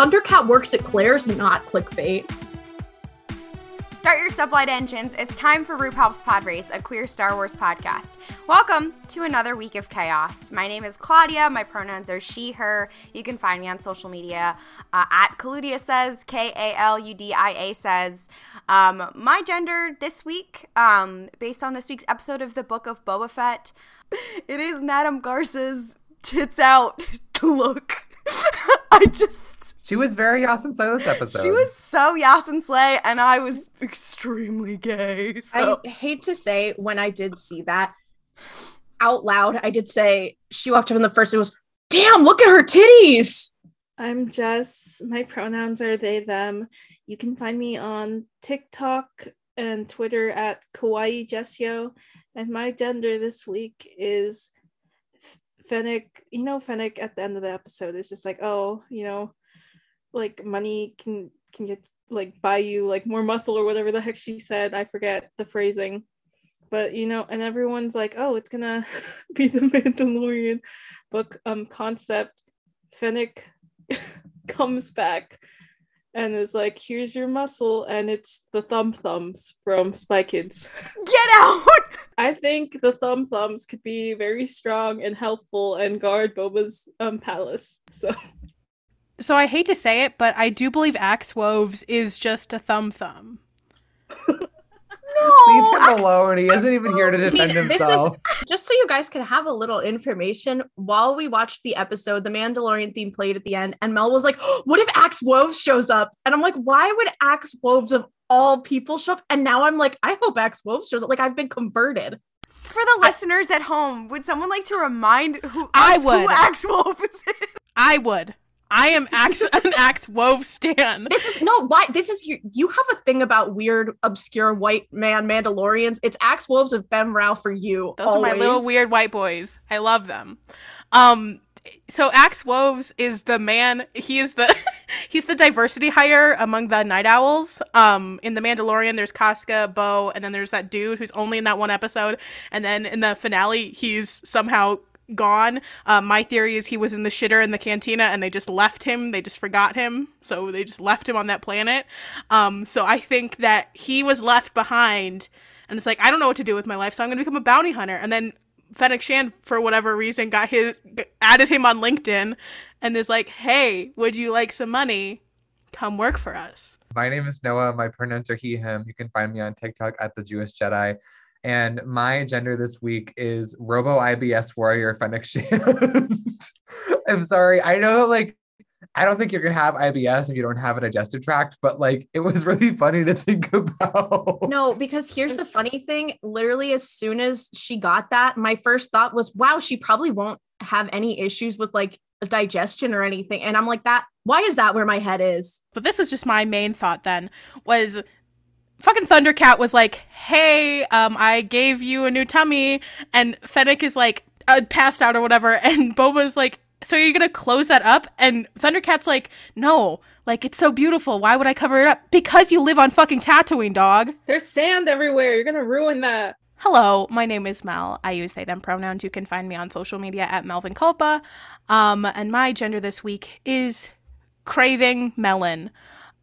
Thundercat works at Claire's, not clickbait. Start your sublight engines. It's time for RuPaul's Pod Race, a queer Star Wars podcast. Welcome to another week of chaos. My name is Claudia. My pronouns are she, her. You can find me on social media uh, at Kaludia says, K A L U D I A says. Um, my gender this week, um, based on this week's episode of the Book of Boba Fett, it is Madame Garsa's tits out look. I just she was very Yasin Slay this episode. She was so Yasin Slay, and I was extremely gay. So. I hate to say, when I did see that out loud, I did say she walked up in the first. It was, damn, look at her titties. I'm Jess. My pronouns are they, them. You can find me on TikTok and Twitter at Kawaii Jessio. And my gender this week is Fennec. You know, Fennec at the end of the episode is just like, oh, you know, like money can can get like buy you like more muscle or whatever the heck she said. I forget the phrasing. But you know, and everyone's like, oh, it's gonna be the Mandalorian book um concept. Fennec comes back and is like, here's your muscle, and it's the thumb thumbs from Spy Kids. Get out! I think the thumb thumbs could be very strong and helpful and guard Boba's um palace. So so I hate to say it, but I do believe Axe Woves is just a thumb thumb. no, leave him Axe- alone. He isn't even here to defend himself. Is, just so you guys can have a little information, while we watched the episode, the Mandalorian theme played at the end, and Mel was like, oh, "What if Axe Woves shows up?" And I'm like, "Why would Axe Woves of all people show up?" And now I'm like, "I hope Axe Woves shows up." Like I've been converted. For the listeners at home, would someone like to remind who I would who Axe Woves is? I would. I am ax- an axe wove stan. This is no why this is you you have a thing about weird obscure white man Mandalorians. It's Axe Woves and Fenn Rau for you. Those always. are my little weird white boys. I love them. Um so Axe Woves is the man he is the he's the diversity hire among the Nite Owls. Um in the Mandalorian there's Koska, Bo, and then there's that dude who's only in that one episode. And then in the finale he's somehow gone. Uh, my theory is he was in the shitter in the cantina and they just left him. They just forgot him. So they just left him on that planet. Um, so I think that he was left behind and it's like, I don't know what to do with my life. So I'm going to become a bounty hunter. And then Fennec Shand, for whatever reason, got his, added him on LinkedIn and is like, hey, would you like some money? Come work for us. My name is Noah. My pronouns are he, him. You can find me on TikTok at the Jewish Jedi. And my gender this week is Robo IBS Warrior Fennec Shand. I'm sorry. I know that like I don't think you're gonna have IBS if you don't have a digestive tract, but like it was really funny to think about. No, because here's the funny thing. Literally, as soon as she got that, my first thought was, wow, she probably won't have any issues with like digestion or anything. And I'm like, that why is that where my head is? But this is just my main thought then was fucking Thundercat was like, "Hey, um, I gave you a new tummy," and Fennec is like uh, passed out or whatever, and Boba's like, "So you're you gonna close that up?" And Thundercat's like, "No." Like it's so beautiful. Why would I cover it up? Because you live on fucking Tatooine, dog. There's sand everywhere. You're gonna ruin that. Hello, my name is Mel. I use they them pronouns. You can find me on social media at Melvin Culpa. Um, and my gender this week is craving melon.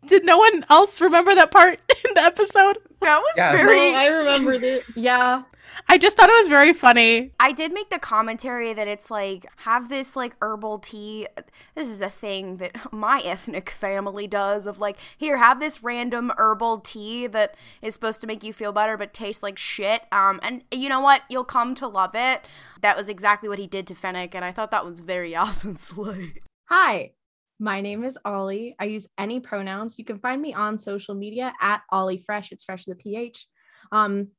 Did no one else remember that part in the episode? That was yes. very. I remembered it. yeah. I just thought it was very funny. I did make the commentary that it's like have this like herbal tea. This is a thing that my ethnic family does of like here have this random herbal tea that is supposed to make you feel better but tastes like shit. Um and you know what? You'll come to love it. That was exactly what he did to Fennec and I thought that was very awesome slay. Hi, my name is Ollie. I use any pronouns. You can find me on social media at Ollie Fresh. It's fresh with a PH. Um,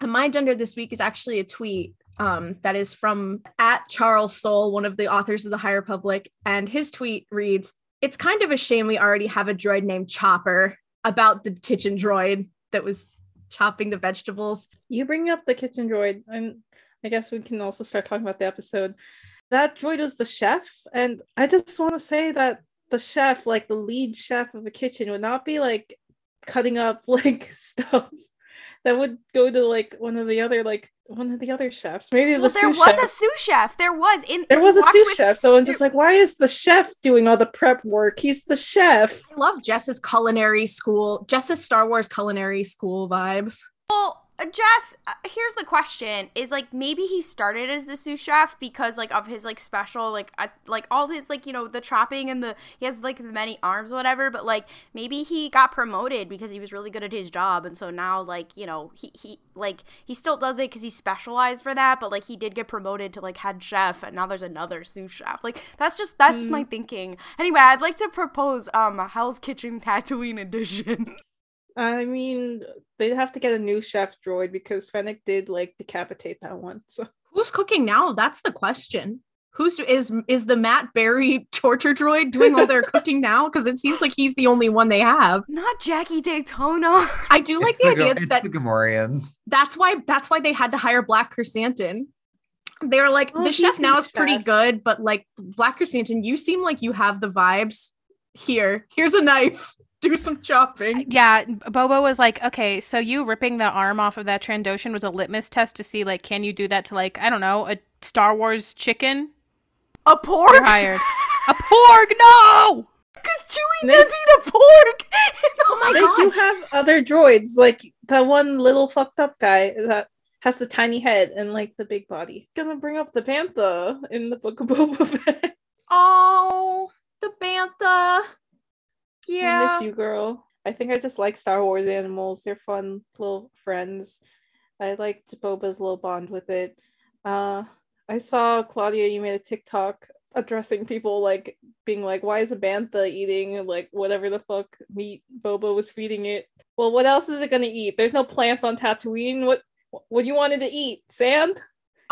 and my gender this week is actually a tweet um, that is from at Charles Soule, one of the authors of the High Republic, And his tweet reads, It's kind of a shame we already have a droid named Chopper about the kitchen droid that was chopping the vegetables. You bring up the kitchen droid, and I guess we can also start talking about the episode that droid was the chef. And I just want to say that the chef, like the lead chef of a kitchen, would not be like cutting up like stuff that would go to like one of the other like one of the other chefs. Maybe Well, the there sous was chef. a sous chef. There was in. there was a sous with- chef. So I'm just like, why is the chef doing all the prep work? He's the chef. I love Jess's culinary school, Jess's Star Wars culinary school vibes. Well, Jess, uh, here's the question: Is like maybe he started as the sous chef because like of his like special like uh, like all his like you know the chopping and the he has like the many arms whatever. But like maybe he got promoted because he was really good at his job, and so now like you know he he like he still does it because he specialized for that. But like he did get promoted to like head chef, and now there's another sous chef. Like that's just that's just my thinking. Anyway, I'd like to propose um Hell's Kitchen Tatooine edition. I mean, they'd have to get a new chef droid because Fennec did like decapitate that one. So Who's cooking now? That's the question. Who's is is the Matt Berry torture droid doing all their cooking now? Because it seems like he's the only one they have. Not Jackie Daytona. I do like It's the Go- idea it's that the Gamorreans. that's why that's why they had to hire Black Chrysanthemum. They were like, Oh, the chef now is pretty good, but like Black Chrysanthemum, you seem like you have the vibes. Here, here's a knife. Do some chopping. Uh, yeah, Bobo was like, okay, so you ripping the arm off of that Trandoshan was a litmus test to see, like, can you do that to, like, I don't know, a Star Wars chicken? A pork? You're hired. a pork? No! Because Chewie They- does eat a pork! Oh my they god. do have other droids, like that one little fucked up guy that has the tiny head and like the big body. Gonna bring up the Bantha in the Book of Boba Fett. Oh, the bantha. Yeah. I miss you, girl. I think I just like Star Wars animals. They're fun little friends. I liked Boba's little bond with it. Uh, I saw Claudia. You made a TikTok addressing people like being like, "Why is a bantha eating like whatever the fuck meat Boba was feeding it?" Well, what else is it gonna eat? There's no plants on Tatooine. What what you wanted to eat? Sand?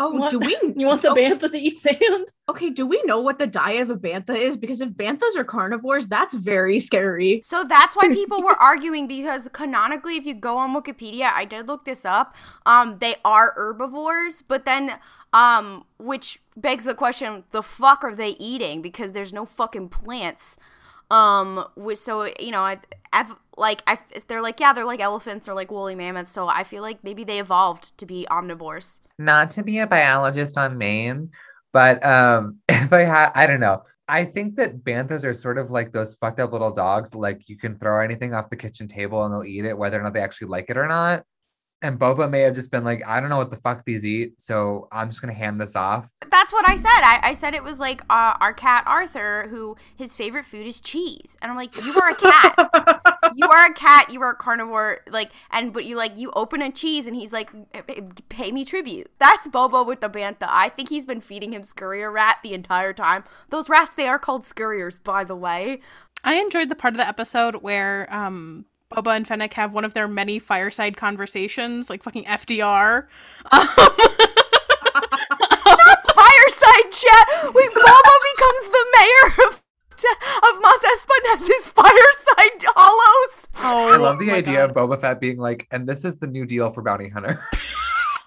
Oh, want- do we? You want the oh, bantha to eat sand? Okay, do we know what the diet of a bantha is? Because if banthas are carnivores, that's very scary. So that's why people were arguing because canonically, if you go on Wikipedia, I did look this up. Um, they are herbivores, but then, um, which begs the question: the fuck are they eating? Because there's no fucking plants. Um, which so you know, I, I've like I, they're like yeah, they're like elephants or like woolly mammoths. So I feel like maybe they evolved to be omnivores. Not to be a biologist on Maine, but um, if I had, I don't know. I think that banthas are sort of like those fucked up little dogs. Like you can throw anything off the kitchen table and they'll eat it, whether or not they actually like it or not. And Boba may have just been like, I don't know what the fuck these eat, so I'm just gonna hand this off. That's what I said. I, I said it was like uh, our cat Arthur, who his favorite food is cheese, and I'm like, you are a cat. you are a cat. You are a carnivore. Like, and but you like you open a cheese, and he's like, pay me tribute. That's Bobo with the bantha. I think he's been feeding him scurrier rat the entire time. Those rats, they are called scurriers, by the way. I enjoyed the part of the episode where um Boba and Fennec have one of their many fireside conversations, like fucking FDR. Um, Fireside chat. Wait, Bobo becomes the mayor of. Of Mos Espa fireside hollows. oh, I love the idea God. of Boba Fett being like, and this is the new deal for bounty hunter. I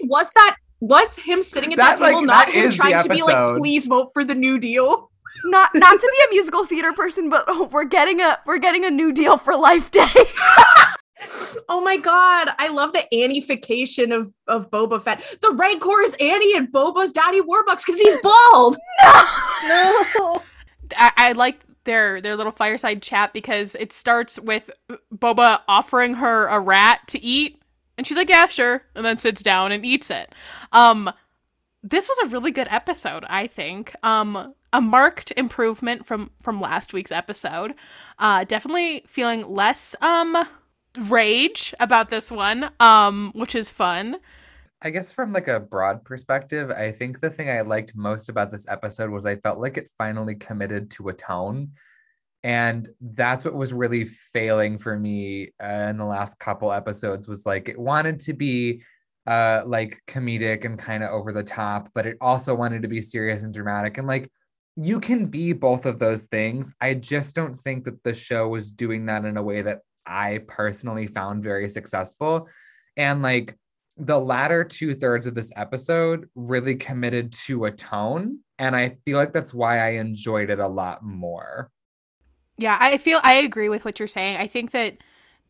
mean, was that was him sitting at that, That, like, table not that him trying to be like, please vote for the New Deal? not not to be a musical theater person, but oh, we're getting a we're getting a new deal for Life Day. Oh my god, I love the Annification of, of Boba Fett. The Rancor is Annie and Boba's daddy Warbucks because he's bald. no. No. I, I like their their little fireside chat because it starts with Boba offering her a rat to eat, and she's like, "Yeah, sure," and then sits down and eats it. Um, this was a really good episode, I think. Um, a marked improvement from from last week's episode. Uh, definitely feeling less um rage about this one, um, which is fun. I guess from like a broad perspective, I think the thing I liked most about this episode was I felt like it finally committed to a tone. And that's what was really failing for me uh, in the last couple episodes was like it wanted to be uh like comedic and kind of over the top, but it also wanted to be serious and dramatic. And like you can be both of those things. I just don't think that the show was doing that in a way that I personally found very successful. And like the latter two thirds of this episode really committed to a tone. And I feel like that's why I enjoyed it a lot more. Yeah, I feel I agree with what you're saying. I think that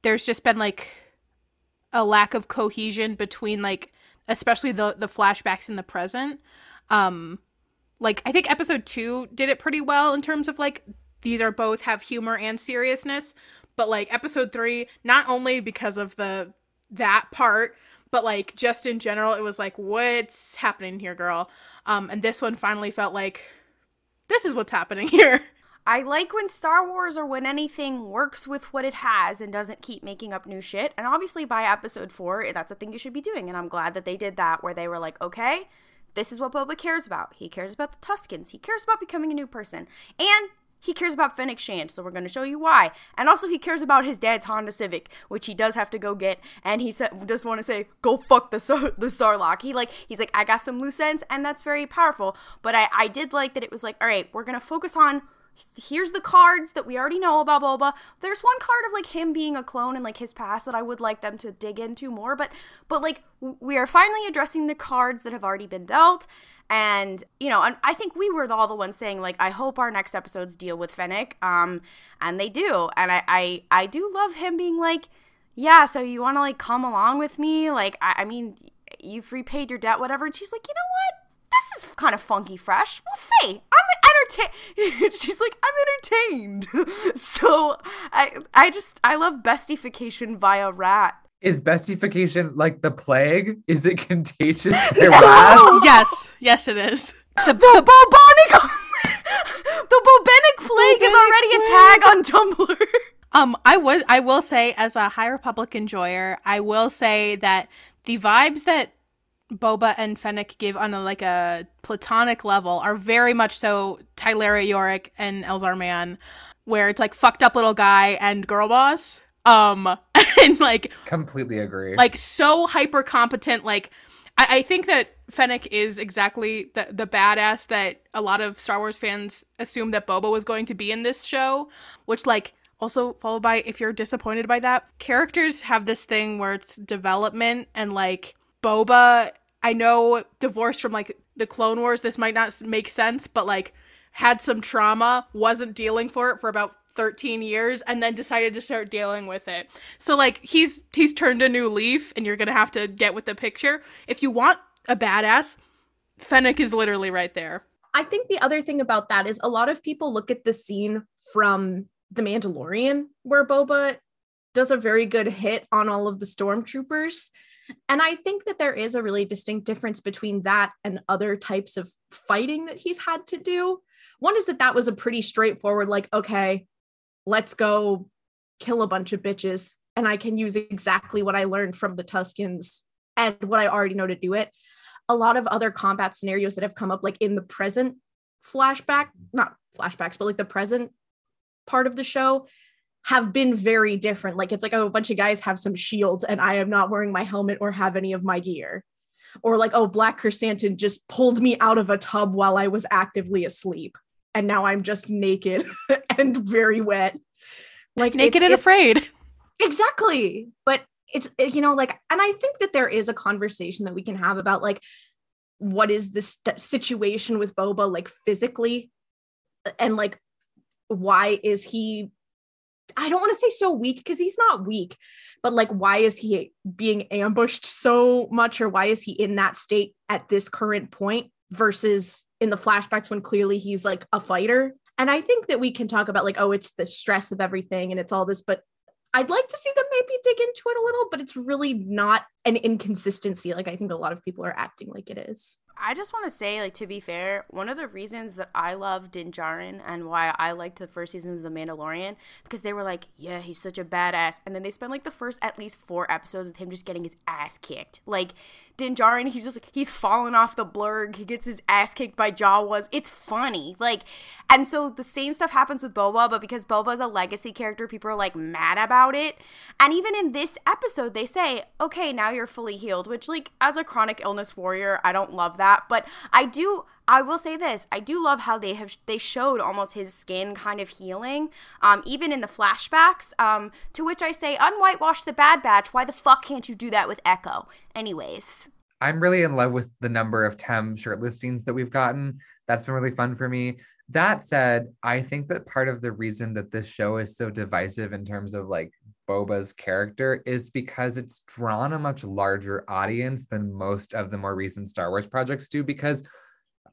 there's just been like a lack of cohesion between like especially the the flashbacks in the present. Um, like I think episode two did it pretty well in terms of like these are both have humor and seriousness, but like episode three, not only because of the that part, but like just in general, it was like, what's happening here, girl? Um, and this one finally felt like this is what's happening here. I like when Star Wars or when anything works with what it has and doesn't keep making up new shit. And obviously, by episode four, that's a thing you should be doing. And I'm glad that they did that, where they were like, okay, this is what Boba cares about. He cares about the Tuskens. He cares about becoming a new person. And he cares about Fennec Shand, so we're going to show you why. And also, he cares about his dad's Honda Civic, which he does have to go get. And he sa- just want to say, "Go fuck the Sar- the Sarlacc." He like he's like, "I got some loose ends," and that's very powerful. But I I did like that it was like, all right, we're gonna focus on here's the cards that we already know about Boba. There's one card of like him being a clone and like his past that I would like them to dig into more, but but like we are finally addressing the cards that have already been dealt. And you know, and I think we were all the ones saying like, I hope our next episodes deal with Fennec, um, and they do. And I, I, I do love him being like, yeah, so you want to like come along with me? Like, I, I mean, you've repaid your debt, whatever. And she's like, you know what? This is kind of funky fresh. We'll see. I'm entertained. She's like, I'm entertained. so I I just I love bestification via rat. Is bestification like the plague? Is it contagious? No! yes, yes, it is. The, the bubonic the bubonic plague is already a tag on Tumblr. Um, I was I will say as a High Republic enjoyer, I will say that the vibes that Boba and Fennec give on a like a platonic level are very much so Tyleria Yorick and Elzar Mann, where it's like fucked up little guy and girl boss. Um and like Completely agree. like so hyper competent. Like I, I think that Fennec is exactly the the badass that a lot of Star Wars fans assumed that Boba was going to be in this show, which like also followed by if you're disappointed by that, characters have this thing where it's development and like Boba, I know divorced from like the Clone Wars, this might not make sense, but like had some trauma, wasn't dealing for it for about 13 years and then decided to start dealing with it. So like he's he's turned a new leaf and you're going to have to get with the picture. If you want a badass, Fennec is literally right there. I think the other thing about that is a lot of people look at the scene from The Mandalorian where Boba does a very good hit on all of the stormtroopers. And I think that there is a really distinct difference between that and other types of fighting that he's had to do. One is that that was a pretty straightforward, like, okay, let's go kill a bunch of bitches. And I can use exactly what I learned from the Tuskens and what I already know to do it. A lot of other combat scenarios that have come up, like in the present flashback, not flashbacks, but like the present part of the show, have been very different. Like it's like, oh, a bunch of guys have some shields and I am not wearing my helmet or have any of my gear. Or like, oh, Black Chrysanthemum just pulled me out of a tub while I was actively asleep. And now I'm just naked and very wet. Like Naked and it- afraid. exactly but it's it- you know like and i think that there is a conversation that we can have about like what is this st- situation with boba like physically and like why is he i don't want to say so weak because he's not weak but like why is he being ambushed so much or why is he in that state at this current point versus in the flashbacks when clearly he's like a fighter and i think that we can talk about like oh it's the stress of everything and it's all this but I'd like to see them maybe dig into it a little, but it's really not an inconsistency like I think a lot of people are acting like it is. I just want to say, like, to be fair, one of the reasons that I love Din Djarin and why I liked the first season of The Mandalorian, because they were like, yeah, he's such a badass. And then they spent like the first at least four episodes with him just getting his ass kicked. Like, Din Djarin, he's just he's falling off the blurg. He gets his ass kicked by Jawas. It's funny. Like, and so the same stuff happens with Boba, but because Boba's a legacy character, people are like mad about it. And even in this episode, they say, okay, now you're fully healed, which, like, as a chronic illness warrior, I don't love that. But I do. I will say this: I do love how they have they showed almost his skin kind of healing, um, even in the flashbacks. Um, to which I say, unwhitewash the Bad Batch. Why the fuck can't you do that with Echo? Anyways, I'm really in love with the number of Tem shirt listings that we've gotten. That's been really fun for me. That said, I think that part of the reason that this show is so divisive in terms of like Boba's character is because it's drawn a much larger audience than most of the more recent Star Wars projects do. Because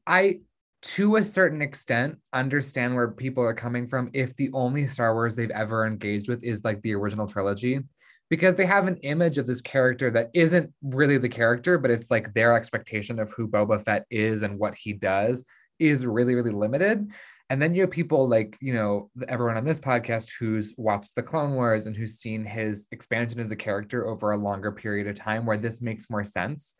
I, to a certain extent, understand where people are coming from if the only Star Wars they've ever engaged with is like the original trilogy. Because they have an image of this character that isn't really the character, but it's like their expectation of who Boba Fett is and what he does is really, really limited. And then you have people like, you know, everyone on this podcast who's watched the Clone Wars and who's seen his expansion as a character over a longer period of time where this makes more sense.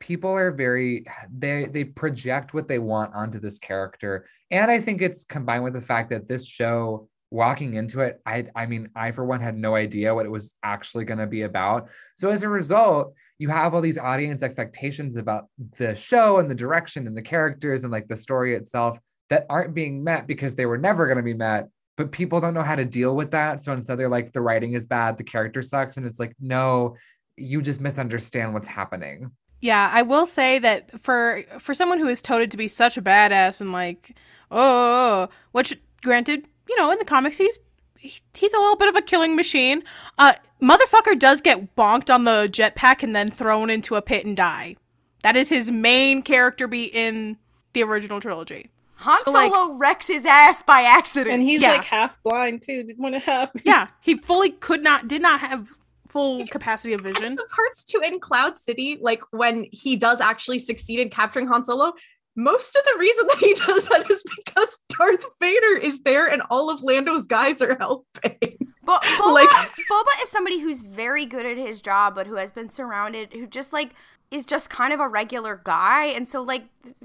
People are very they they project what they want onto this character. And I think it's combined with the fact that this show walking into it, I I mean, I for one had no idea what it was actually going to be about. So as a result, you have all these audience expectations about the show and the direction and the characters and like the story itself that aren't being met because they were never going to be met. But people don't know how to deal with that. So instead they're like the writing is bad. The character sucks. And it's like no you just misunderstand what's happening yeah i will say that for for someone who is touted to be such a badass and like oh which granted you know in the comics he's he's a little bit of a killing machine uh motherfucker does get bonked on the jetpack and then thrown into a pit and die that is his main character be in the original trilogy Han so, Solo like, wrecks his ass by accident. And he's yeah. like half blind too didn't when it happens. Yeah, he fully could not, did not have full capacity of vision. The parts too in Cloud City, like when he does actually succeed in capturing Han Solo, most of the reason that he does that is because Darth Vader is there and all of Lando's guys are helping. But Boba, like Boba is somebody who's very good at his job, but who has been surrounded, who just like is just kind of a regular guy and so like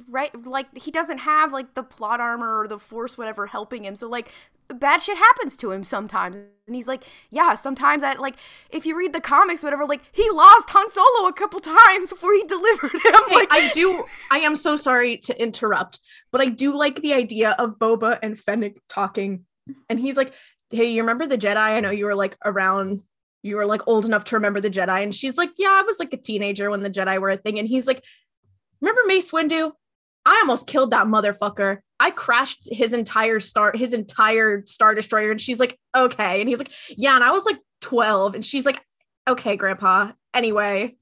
right like he doesn't have like the plot armor or the force whatever helping him so like bad shit happens to him sometimes and he's like yeah sometimes i like if you read the comics whatever like he lost han solo a couple times before he delivered him hey, like i do i am so sorry to interrupt but i do like the idea of boba and fennec talking and he's like hey you remember the jedi i know you were like around you were like old enough to remember the Jedi. And she's like, Yeah, I was like a teenager when the Jedi were a thing. And he's like, Remember Mace Windu? I almost killed that motherfucker. I crashed his entire star, his entire star destroyer. And she's like, okay. And he's like, yeah. And I was like 12. And she's like, okay, grandpa. Anyway.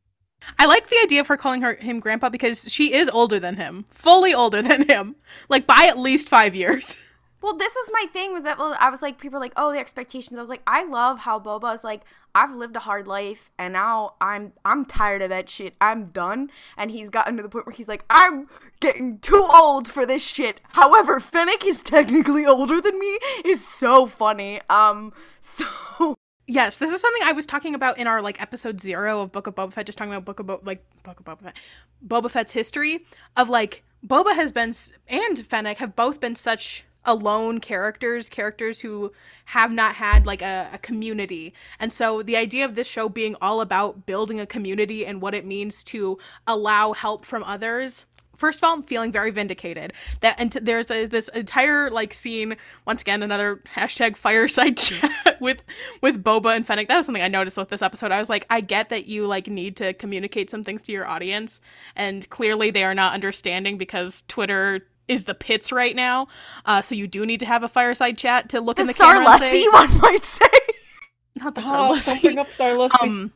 I like the idea of her calling her him grandpa because she is older than him, fully older than him, like by at least five years. Well, this was my thing was that I was like, people are like, oh, the expectations. I was like, I love how Boba is like, I've lived a hard life and now I'm I'm tired of that shit. I'm done. And he's gotten to the point where he's like, I'm getting too old for this shit. However, Fennec is technically older than me is so funny. Um, so Yes, this is something I was talking about in our like episode zero of Book of Boba Fett, just talking about Book of Bo- like Book of Boba Fett, Boba Fett's history of like Boba has been and Fennec have both been such alone characters, characters who have not had like a, a, community. And so the idea of this show being all about building a community and what it means to allow help from others. First of all, I'm feeling very vindicated. That and t- there's a, this entire like scene. Once again, another hashtag fireside chat with with Boba and Fennec. That was something I noticed with this episode. I was like, I get that you like need to communicate some things to your audience, and clearly they are not understanding because Twitter is the pits right now. Uh, so you do need to have a fireside chat to look the in the camera. Sarlessi, one might say. Not the oh, Sarlessi. up Sarlessi. Um,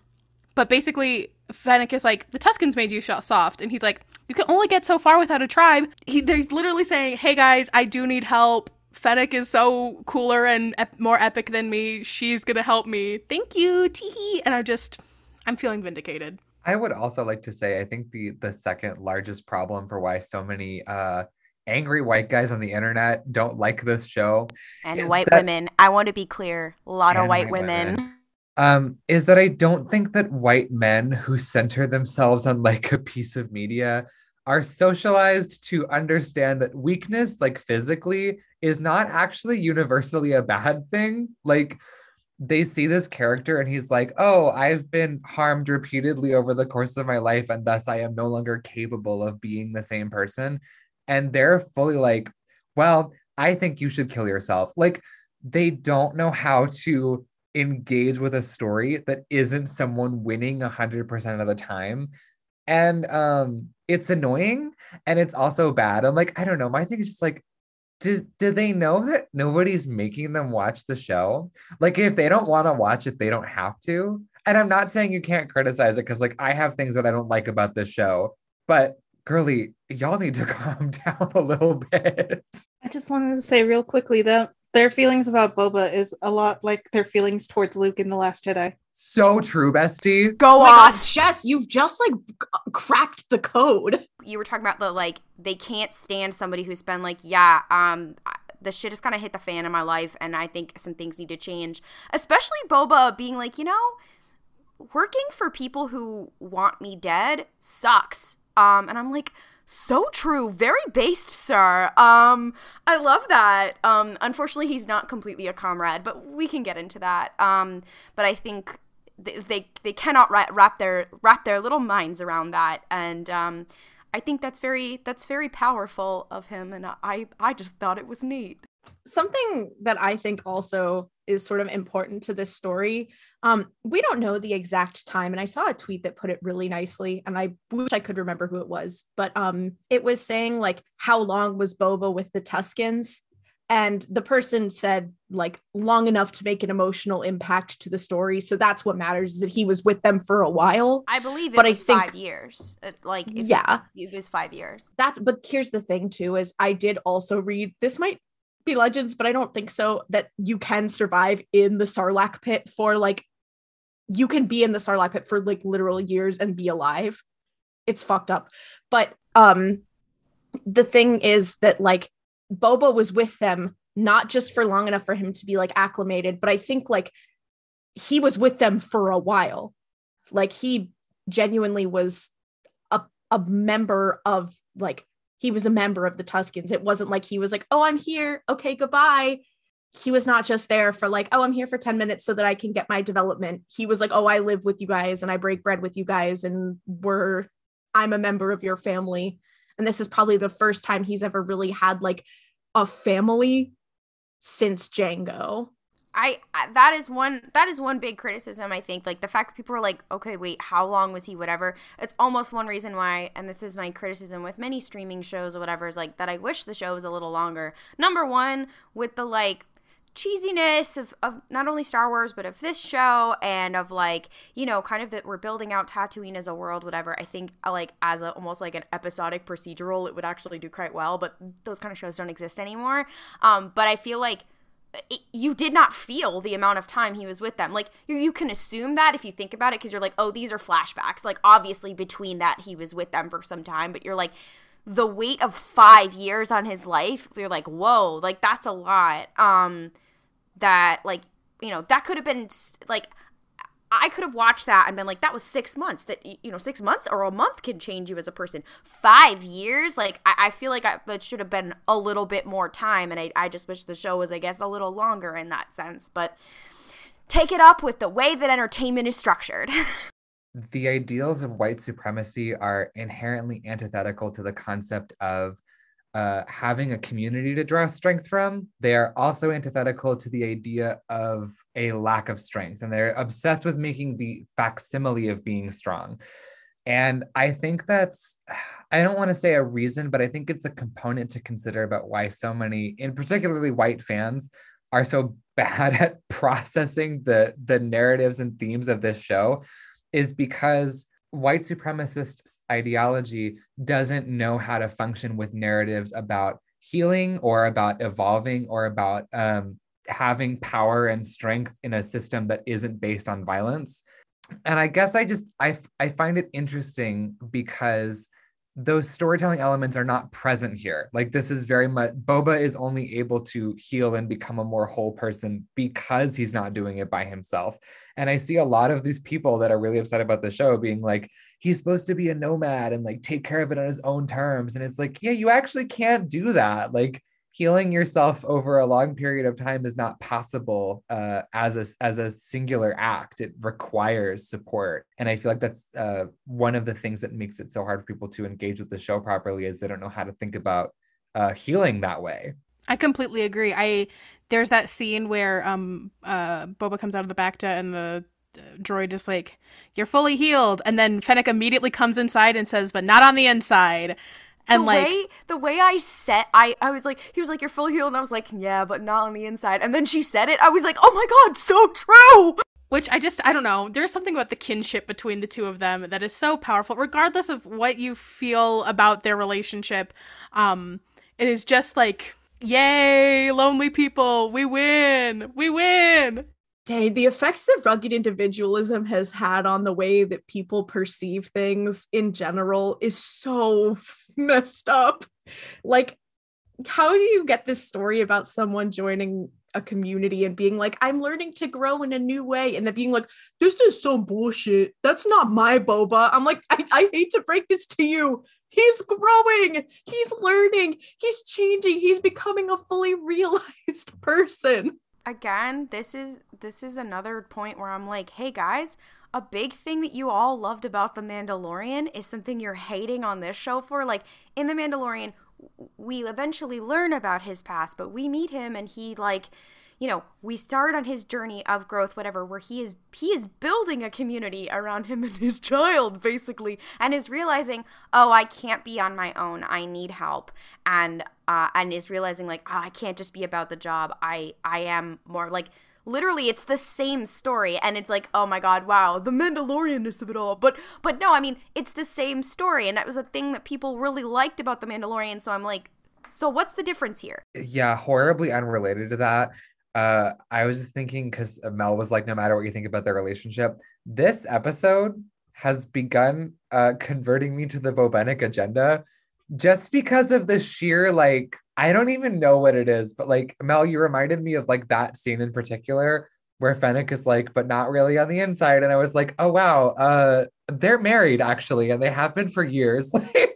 but basically, Fennec is like, the Tuskens made you soft. And he's like, you can only get so far without a tribe. He, there's literally saying, hey guys, I do need help. Fennec is so cooler and ep- more epic than me. She's gonna help me. Thank you, teehee. And I'm just, I'm feeling vindicated. I would also like to say, I think the the second largest problem for why so many uh, angry white guys on the internet don't like this show and white that, women i want to be clear a lot of white, white women. women. um is that i don't think that white men who center themselves on like a piece of media are socialized to understand that weakness like physically is not actually universally a bad thing like they see this character and he's like, Oh, I've been harmed repeatedly over the course of my life, and thus I am no longer capable of being the same person and they're fully like, well, I think you should kill yourself. Like they don't know how to engage with a story that isn't someone winning 100% of the time. And um it's annoying and it's also bad. I'm like, I don't know. My thing is just like do, do they know that nobody's making them watch the show? Like, if they don't want to watch it, they don't have to. And I'm not saying you can't criticize it because, like, I have things that I don't like about this show, but girly, y'all need to calm down a little bit. I just wanted to say real quickly that their feelings about Boba is a lot like their feelings towards Luke in The Last Jedi. So true, bestie. Go Oh my God, off. Jess, you've just like c- cracked the code. you were talking about the like they can't stand somebody who's been like, yeah, um, I- the shit has kind of hit the fan in my life, and I think some things need to change. Especially Boba being like, you know, working for people who want me dead sucks. Um, and I'm like, so true, very based, sir. Um, I love that. Um, unfortunately, he's not completely a comrade, but we can get into that. Um, but I think they they, they cannot wrap, wrap their wrap their little minds around that, and um, I think that's very that's very powerful of him, and I I just thought it was neat. Something that I think also is sort of important to this story. Um, we don't know the exact time, and I saw a tweet that put it really nicely, and I wish I could remember who it was, but um, it was saying like how long was Boba with the Tuskens, and the person said like long enough to make an emotional impact to the story. So that's what matters is that he was with them for a while. I believe it But I think- five years. Like Yeah. it, it was five years. that's but here's the thing too is i did also read this might be legends but i don't think so that you can survive in the sarlacc pit for like you can be in the sarlacc pit for like literal years and be alive. It's fucked up. But um the thing is that like boba was with them not just for long enough for him to be like acclimated but i think like he was with them for a while. Like he genuinely was a, a member of like he was a member of the Tuskens. It wasn't like he was like, "Oh, I'm here. Okay, goodbye." He was not just there for like, "Oh, I'm here for 10 minutes so that I can get my development." He was like, "Oh, I live with you guys and I break bread with you guys and we're I'm a member of your family." And this is probably the first time he's ever really had like a family since Jango. I, I that is one that is one big criticism I think like the fact that people are like okay wait how long was he whatever? It's almost one reason why and this is my criticism with many streaming shows or whatever is like that I wish the show was a little longer. Number one with the like cheesiness of, of not only Star Wars but of this show and of like you know kind of that we're building out Tatooine as a world whatever I think uh, like as a almost like an episodic procedural it would actually do quite well but those kind of shows don't exist anymore. Um but I feel like you did not feel the amount of time he was with them. Like you, you can assume that if you think about it, because you're like, oh, these are flashbacks. Like obviously between that he was with them for some time, but you're like, the weight of five years on his life. You're like, whoa, like that's a lot. Um, that like you know that could have been like. I could have watched that and been like, that was six months. That you know, six months or a month can change you as a person. Five years, like I, I feel like I, it should have been a little bit more time, and I, I just wish the show was, I guess, a little longer in that sense. But take it up with the way that entertainment is structured. the ideals of white supremacy are inherently antithetical to the concept of uh, having a community to draw strength from. They are also antithetical to the idea of a lack of strength, and they're obsessed with making the facsimile of being strong. And I think that's, I don't want to say a reason, but I think it's a component to consider about why so many, in particularly white fans, are so bad at processing the the narratives and themes of this show is because white supremacist ideology doesn't know how to function with narratives about healing or about evolving or about um, having power and strength in a system that isn't based on violence. And i guess i just i, I find it interesting because those storytelling elements are not present here like this is very much boba is only able to heal and become a more whole person because he's not doing it by himself and I see a lot of these people that are really upset about the show being like, he's supposed to be a nomad and like take care of it on his own terms. And it's like, yeah, you actually can't do that. Like healing yourself over a long period of time is not possible uh, as a as a singular act. It requires support. And I feel like that's uh, one of the things that makes it so hard for people to engage with the show properly is they don't know how to think about uh, healing that way. I completely agree. I there's that scene where um uh Boba comes out of the Bacta and the uh, droid is like, "You're fully healed," and then Fennec immediately comes inside and says, "But not on the inside." And the like way the way I said I I was like he was like you're full healed and I was like yeah but not on the inside and then she said it I was like oh my god so true which I just I don't know. There's something about the kinship between the two of them that is so powerful, regardless of what you feel about their relationship. Um, it is just like, yay, lonely people, we win, we win. Dang, the effects that rugged individualism has had on the way that people perceive things in general is so messed up. Like, how do you get this story about someone joining a community and being like, I'm learning to grow in a new way, and then being like, this is some bullshit. That's not my boba. I'm like, I, I hate to break this to you. He's growing, he's learning, he's changing, he's becoming a fully realized person. Again, this is this is another point where I'm like, hey guys, a big thing that you all loved about The Mandalorian is something you're hating on this show for. Like in The Mandalorian, we eventually learn about his past, but we meet him and he like you know, we start on his journey of growth, whatever, where he is he is building a community around him and his child, basically, and is realizing, oh, I can't be on my own. I need help, and uh, and is realizing like, oh, I can't just be about the job. I I am more like literally it's the same story. And it's like oh my god wow the mandalorianness of it all. But but no i mean it's the same story. And that was a thing that people really liked about the mandalorian. So i'm like so what's the difference here? Yeah horribly unrelated to that uh i was just thinking because mel was like no matter what you think about their relationship this episode has begun uh converting me to the bobenic agenda just because of the sheer like I don't even know what it is, but like Mel, you reminded me of like that scene in particular where Fennec is like, but not really on the inside. And I was like, oh wow, uh, they're married actually, and they have been for years. Like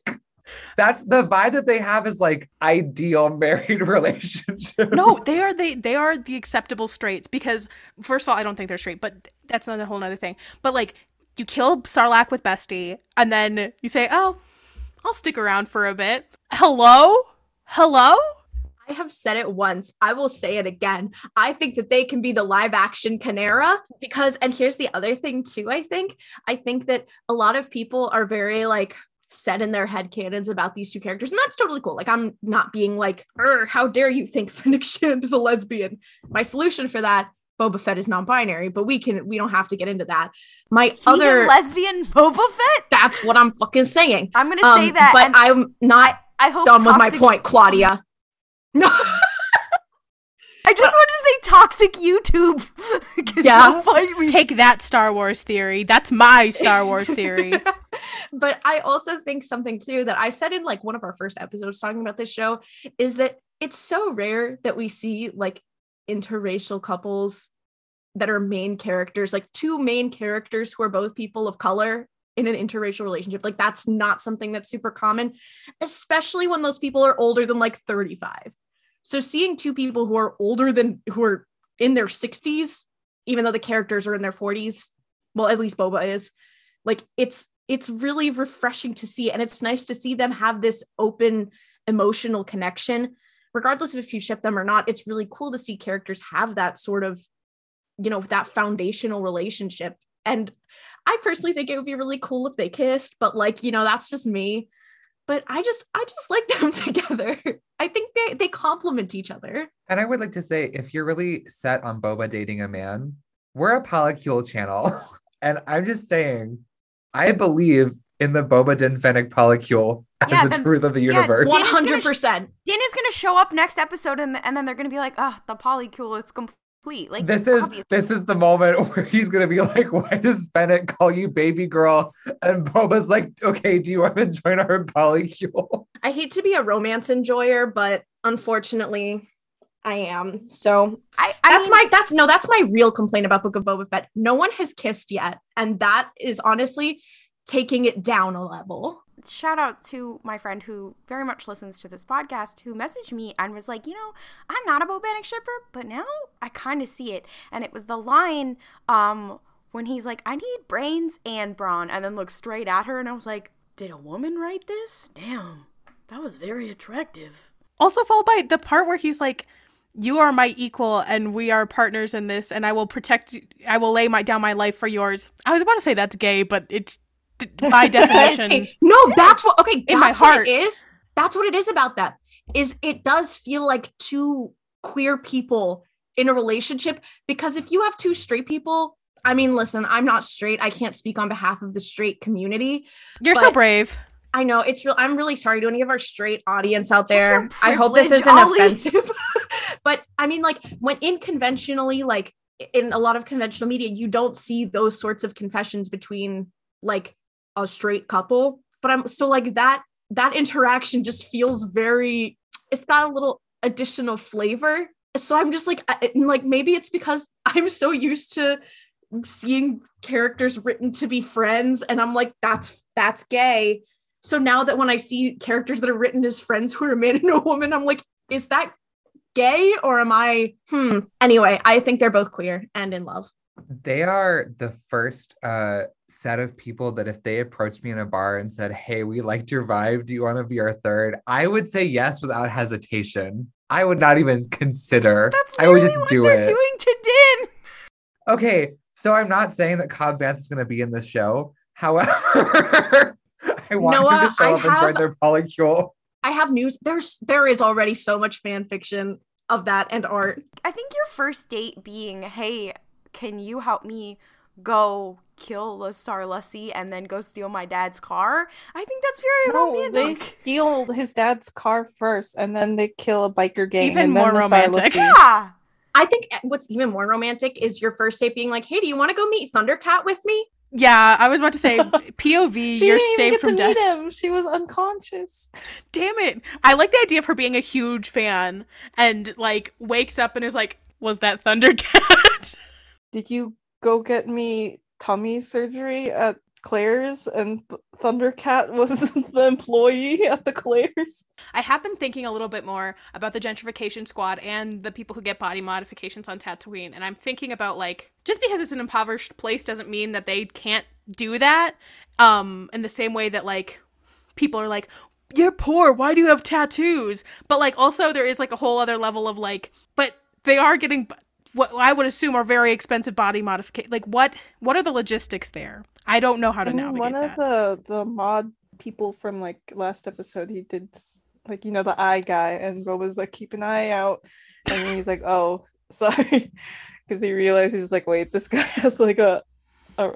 that's the vibe that they have is like ideal married relationship. No, they are they they are the acceptable straights because first of all, I don't think they're straight, but that's not a whole other thing. But like you kill Sarlacc with Bestie, and then you say, Oh, I'll stick around for a bit. Hello? Hello? I have said it once. I will say it again. I think that they can be the live action Kanera because, and here's the other thing too. I think, I think that a lot of people are very like set in their head canons about these two characters, and that's totally cool. Like, I'm not being like, how dare you think Fennec Shand is a lesbian? My solution for that Boba Fett is non-binary, but we can we don't have to get into that. My He other lesbian Boba Fett. that's what I'm fucking saying. I'm gonna say Um, that, but I'm not I hope done with my point, Claudia. No, I just wanted to a toxic YouTube. Yeah. Take that Star Wars theory. That's my Star Wars theory. but I also think something too that I said in like one of our first episodes talking about this show is that it's so rare that we see like interracial couples that are main characters, like two main characters who are both people of color in an interracial relationship. Like that's not something that's super common, especially when those people are older than like 35. So seeing two people who are older than who are in their 60s, even though the characters are in their 40s, well, at least Boba is, like it's it's really refreshing to see and it's nice to see them have this open emotional connection. Regardless of if you ship them or not it's really cool to see characters have that sort of you know that foundational relationship. And i personally think it would be really cool if they kissed but like you know that's just me but i just i just like them together i think they they complement each other And I would like to say, if you're really set on Boba dating a man, we're a polycule channel. and I'm just saying, I believe in the Boba Din Fennec polycule as Yeah, the then- truth of the universe. Din 100% Din is gonna show up next episode, and and then they're gonna be like, "Oh, the polycule, it's complete." Like this is obvious- this is the moment where he's gonna be like, "Why does Bennett call you baby girl?" And Boba's like, "Okay, do you want to join our polycule?" I hate to be a romance enjoyer, but unfortunately, I am. So I, I that's mean, my that's no, that's my real complaint about Book of Boba Fett. No one has kissed yet, and that is honestly taking it down a level. Shout out to my friend who very much listens to this podcast who messaged me and was like, you know, I'm not a Bobanic shipper, but now I kind of see it. And it was the line um when he's like, I need brains and brawn, and then looks straight at her, and I was like, did a woman write this? Damn, that was very attractive. Also followed by the part where he's like, "You are my equal, and we are partners in this, and I will protect. you. I will lay my down my life for yours." I was about to say that's gay, but it's by definition. No, that's what okay. In my heart. it is. that's what it is about them. Is it does feel like two queer people in a relationship because if you have two straight people, I mean, listen, I'm not straight. I can't speak on behalf of the straight community. You're so brave. I know it's real. I'm really sorry to any of our straight audience out there. I hope this isn't Ollie. offensive. but I mean, like when in conventionally, like in a lot of conventional media, you don't see those sorts of confessions between like a straight couple. But I'm so like that that interaction just feels very. It's got a little additional flavor. So I'm just like, I, like maybe it's because I'm so used to seeing characters written to be friends, and I'm like, that's that's gay. So now that when I see characters that are written as friends who are a man and a woman, I'm like, is that gay or am I? Hmm. Anyway, I think they're both queer and in love. They are the first uh, set of people that if they approached me in a bar and said, Hey, we liked your vibe. Do you want to be our third? I would say yes without hesitation. I would not even consider. That's I would literally just what do they're it. doing to Din. Okay, so I'm not saying that Cobb Vanth is going to be in this show. However, I want him Noah, to show I up and join their polycule. I have news. There's there is already so much fan fiction of that and art. I think your first date being, hey, can you help me go kill Lasar Lussi and then go steal my dad's car? I think that's very No, they steal his dad's car first, and then they kill a biker gang. Even and then more the romantic. Silas- Yeah. I think what's even more romantic is your first date being like, "Hey, do you want to go meet Thundercat with me?" Yeah, I was about to say POV. She you're didn't even saved get from to death. meet him. She was unconscious. Damn it! I like the idea of her being a huge fan and like wakes up and is like, "Was that Thundercat?" Did you go get me tummy surgery at Claire's? And Th- Thundercat was the employee at the Claire's. I have been thinking a little bit more about the gentrification squad and the people who get body modifications on Tatooine, and I'm thinking about like just because it's an impoverished place doesn't mean that they can't do that. Um, in the same way that like people are like, "You're poor. Why do you have tattoos?" But like also there is like a whole other level of like, but they are getting what I would assume are very expensive body modification. Like what what are the logistics there? I don't know how to I mean, navigate one that. of the the mod people from like last episode, he did like you know the eye guy, and Bo was like, keep an eye out, and he's like, oh, sorry, because he realized he's like, wait, this guy has like a a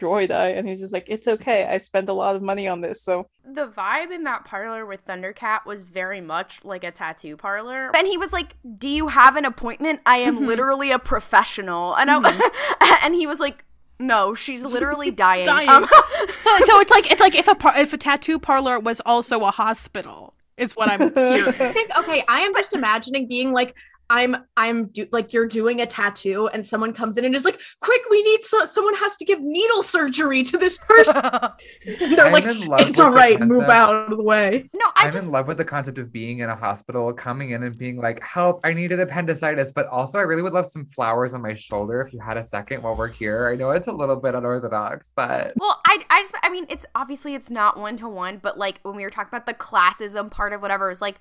droid eye, and he's just like, it's okay, I spent a lot of money on this, so The vibe in that parlor with Thundercat was very much like a tattoo parlor. And he was like, Do you have an appointment? I am Mhm. literally a professional. And I and he was like, No, she's literally dying. Dying. Um, So, so it's like it's like if a par- if a tattoo parlor was also a hospital is what I'm hearing. I think okay, I am just imagining being like I'm I'm do- like you're doing a tattoo and someone comes in and is like, "Quick, we need so- someone has to give needle surgery to this person." And they're I'm like, "It's with the all right, move out of the way." no, I I'm just in love with the concept of being in a hospital, coming in and being like, help, I needed appendicitis. But also, I really would love some flowers on my shoulder if you had a second while we're here. I know it's a little bit unorthodox, but Well, I, I just, I mean, it's obviously it's not one to one, but like when we were talking about the classism part of whatever, it's like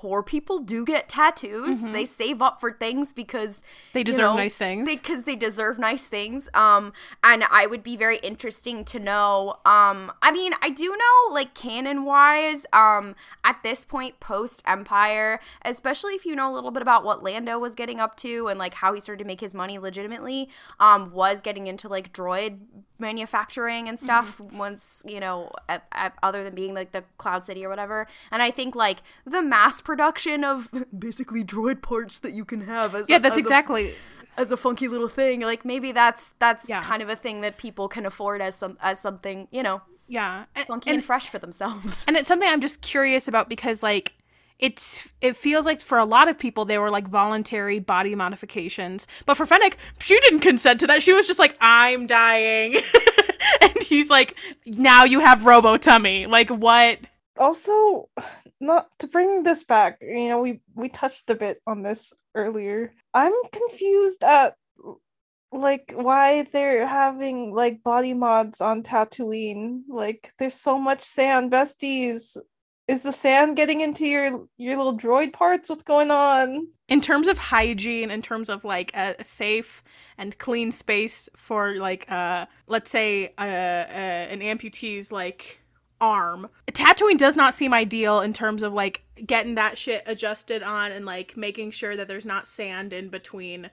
poor people do get tattoos. Mhm. They save up for things because They you deserve know, nice things. because they, deserve nice things. Um, and I would be very interesting to know. Um, I mean, I do know like canon wise. Um, at this point, post Empire, especially if you know a little bit about what Lando was getting up to and like how he started to make his money legitimately, um, was getting into like droid manufacturing and mm-hmm. stuff once you know at, at, other than being like the cloud city or whatever and i think like the mass production of basically droid parts that you can have as yeah, a- that's as a- exactly. as a funky little thing. Like maybe that's that's Yeah. kind of a thing that people can afford as some as something you know Yeah, and, funky and, and, fresh for themselves. and it's something I'm just curious about because like it's it feels like for a lot of people they were like voluntary body modifications, but for Fennec she didn't consent to that. She was just like I'm dying, and he's like now you have robo tummy. Like what? also not to bring this back you know we we touched a bit on this earlier i'm confused at like why they're having like body mods on tatooine like there's so much sand besties is the sand getting into your your little droid parts what's going on in terms of hygiene in terms of like a, a safe and clean space for like uh let's say uh, uh an amputee's like arm. Tattooing does not seem ideal in terms of like getting that shit adjusted on and like making sure that there's not sand in between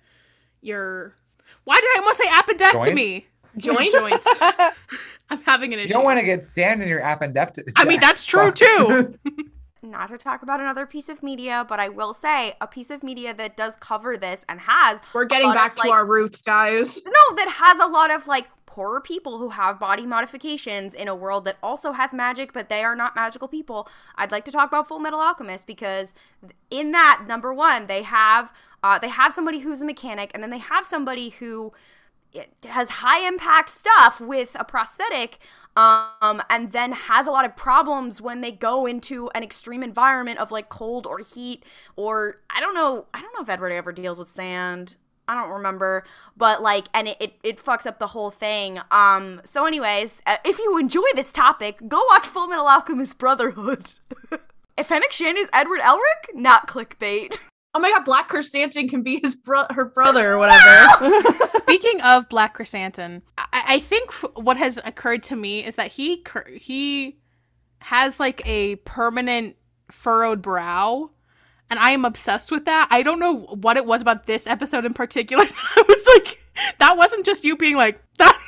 your. Why did I almost say appendectomy? Joints? Joints. I'm having an issue. You don't want to get sand in your appendectomy. I mean, that's true too. Not to talk about another piece of media, but I will say a piece of media that does cover this and has We're getting lot of, back to like- our roots, guys. no that has a lot of like poorer people who have body modifications in a world that also has magic but they are not magical people i'd like to talk about full metal alchemist because in that number one they have uh, they have somebody who's a mechanic and then they have somebody who it has high impact stuff with a prosthetic um, and then has a lot of problems when they go into an extreme environment of like cold or heat or i don't know i don't know if edward ever deals with sand. I don't remember. But like and it, it, it fucks up the whole thing. Um so anyways uh, if you enjoy this topic go watch full metal alchemist brotherhood. If Fennec Shand is Edward Elric, not clickbait. Oh my god, Black Chrysanthemum can be his bro- her brother or whatever. Speaking of Black Chrysanthemum, I, I think what has occurred to me is that he cur- he has like a permanent furrowed brow, and I am obsessed with that. I don't know what it was about this episode in particular. I was like, that wasn't just you being like that,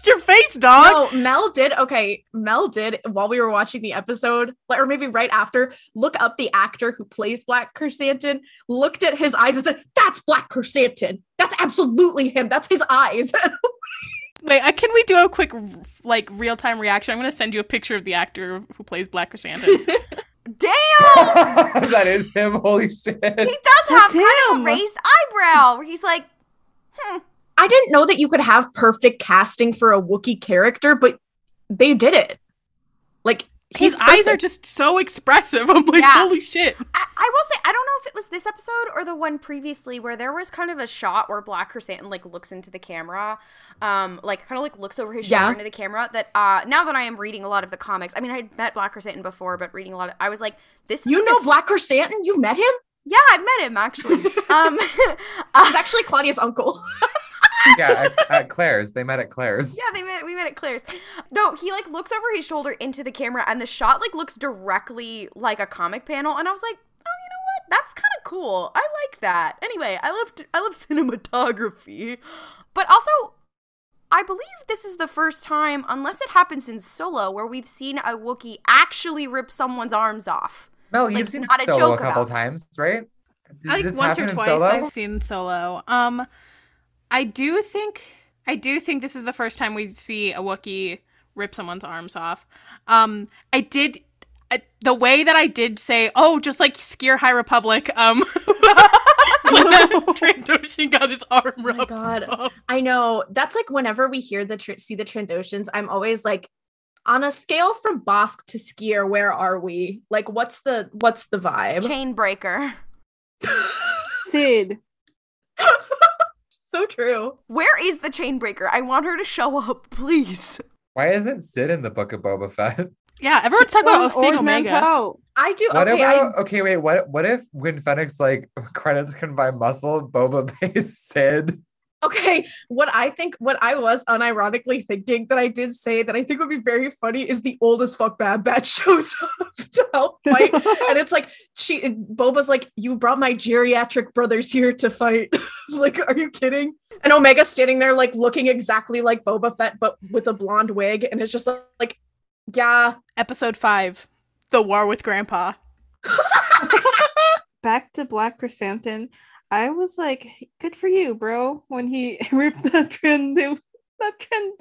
just your face, dog. no, Mel did. Okay, Mel did while we were watching the episode, or maybe right after. Look up the actor who plays Black Chrysanthemum. Looked at his eyes and said, "That's Black Chrysanthemum. That's absolutely him. That's his eyes." Wait, uh, can we do a quick like real time reaction? I'm gonna send you a picture of the actor who plays Black Chrysanthemum. Damn! that is him. Holy shit. he does have That's kind of a raised eyebrow where he's like, hmm. I didn't know that you could have perfect casting for a Wookiee character, but they did it. Like His he's eyes are just so expressive. I'm like, Yeah. holy shit. I, I will say I don't know if it was this episode or the one previously where there was kind of a shot where Black Chrysanthemum like looks into the camera, um, like kind of like looks over his shoulder Yeah. into the camera. That uh, now that I am reading a lot of the comics, I mean I had met Black Chrysanthemum before, but reading a lot, of, I was like, this. You know a s- Black Chrysanthemum? You met him? Yeah, I met him actually. um, He's actually Claudia's uncle. Yeah, at, at Claire's. They met at Claire's. Yeah, they met. We met at Claire's. No, he like looks over his shoulder into the camera, and the shot like looks directly like a comic panel. And I was like, oh, you know what? That's kind of cool. I like that. Anyway, I love I love cinematography, but also. I believe this is the first time, unless it happens in Solo, where we've seen a Wookiee actually rip someone's arms off. Mel, Like, you've seen not a Solo a joke couple about times, right? Did I like once or twice Solo? I've seen Solo. Um, I do think I do think this is the first time we see a Wookiee rip someone's arms off. Um, I did I, the way that I did say, oh, just like Sskeer High Republic. Um, when Trandoshan got his arm my rubbed God. off. I know. That's like whenever we hear the tr- see the Trandoshans, I'm always like, on a scale from Bossk to Sskeer, where are we? Like, what's the what's the vibe? Chain breaker. Cid. So true. Where is the chain breaker? I want her to show up, please. Why isn't Cid in the Book of Boba Fett? Yeah, everyone's talking about Ord Osing Omega. Mantell. I do. What okay, about I, okay, wait, what what if when Fennec's like credits can buy muscle, Boba pays Cid? Okay. What I think, what I was unironically thinking that I did say that I think would be very funny is the oldest fuck Bad Batch shows up to help fight, and it's like she Boba's like, "You brought my geriatric brothers here to fight." like, are you kidding? And Omega's standing there like looking exactly like Boba Fett, but with a blonde wig, and it's just like, yeah. Episode five, the war with Grandpa. Back to Black Chrysanthemum. I was like, good for you, bro, when he ripped that trend that trend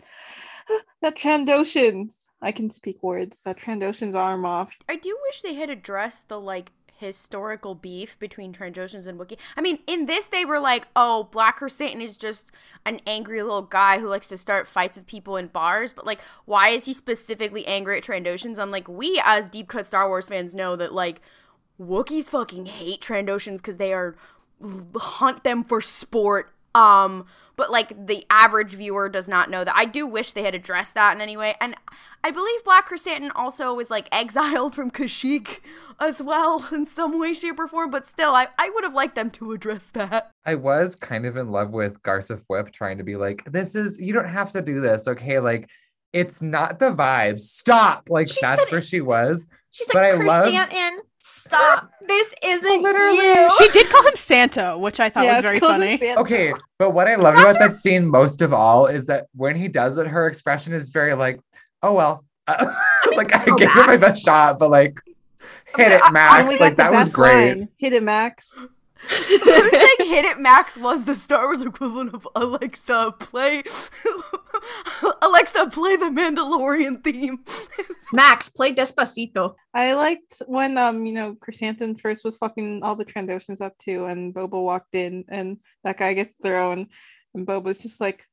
that Trandoshan. I can speak words. That Trandoshan's arm off. I do wish they had addressed the like historical beef between Trandoshans and Wookiee. I mean, in this they were like, "Oh, Black Satan is just an angry little guy who likes to start fights with people in bars." But like, why is he specifically angry at Trandoshans? I'm like, we as deep cut Star Wars fans know that like Wookiees fucking hate Trandoshans because they are hunt them for sport. Um, but like the average viewer does not know that. I do wish they had addressed that in any way. And I believe Black Chrysanthemum also was like exiled from Kashyyyk as well in some way, shape, or form. But still, I, I would have liked them to address that. I was kind of in love with Garsa Fwip trying to be like, this is you don't have to do this, okay? Like it's not the vibe. Stop. Like She that's said where she was. She's But like, I love- Chrysanthemum, stop. This isn't Literally. you. She did call him Santa, which I thought Yeah, was very she called him funny. Okay, but what I love about that scene most of all is that when he does it, her expression is very like, oh well. Uh, like I go gave it my best shot, but like hit it, I- I Max. like that was great. line. Hit it, Max. They're saying "Hit It Max" was the Star Wars equivalent of Alexa play. Alexa play the Mandalorian theme. Max, play Despacito. I liked when um you know Chrysanthemum first was fucking all the Trandoshans up too, and Boba walked in, and that guy gets thrown, and Boba's just like,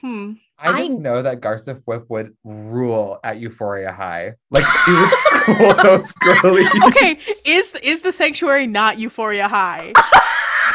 hmm. I just I- know that Garsa Fwip would rule at Euphoria High. Like she would school those girlies. Okay, is is the sanctuary not Euphoria High?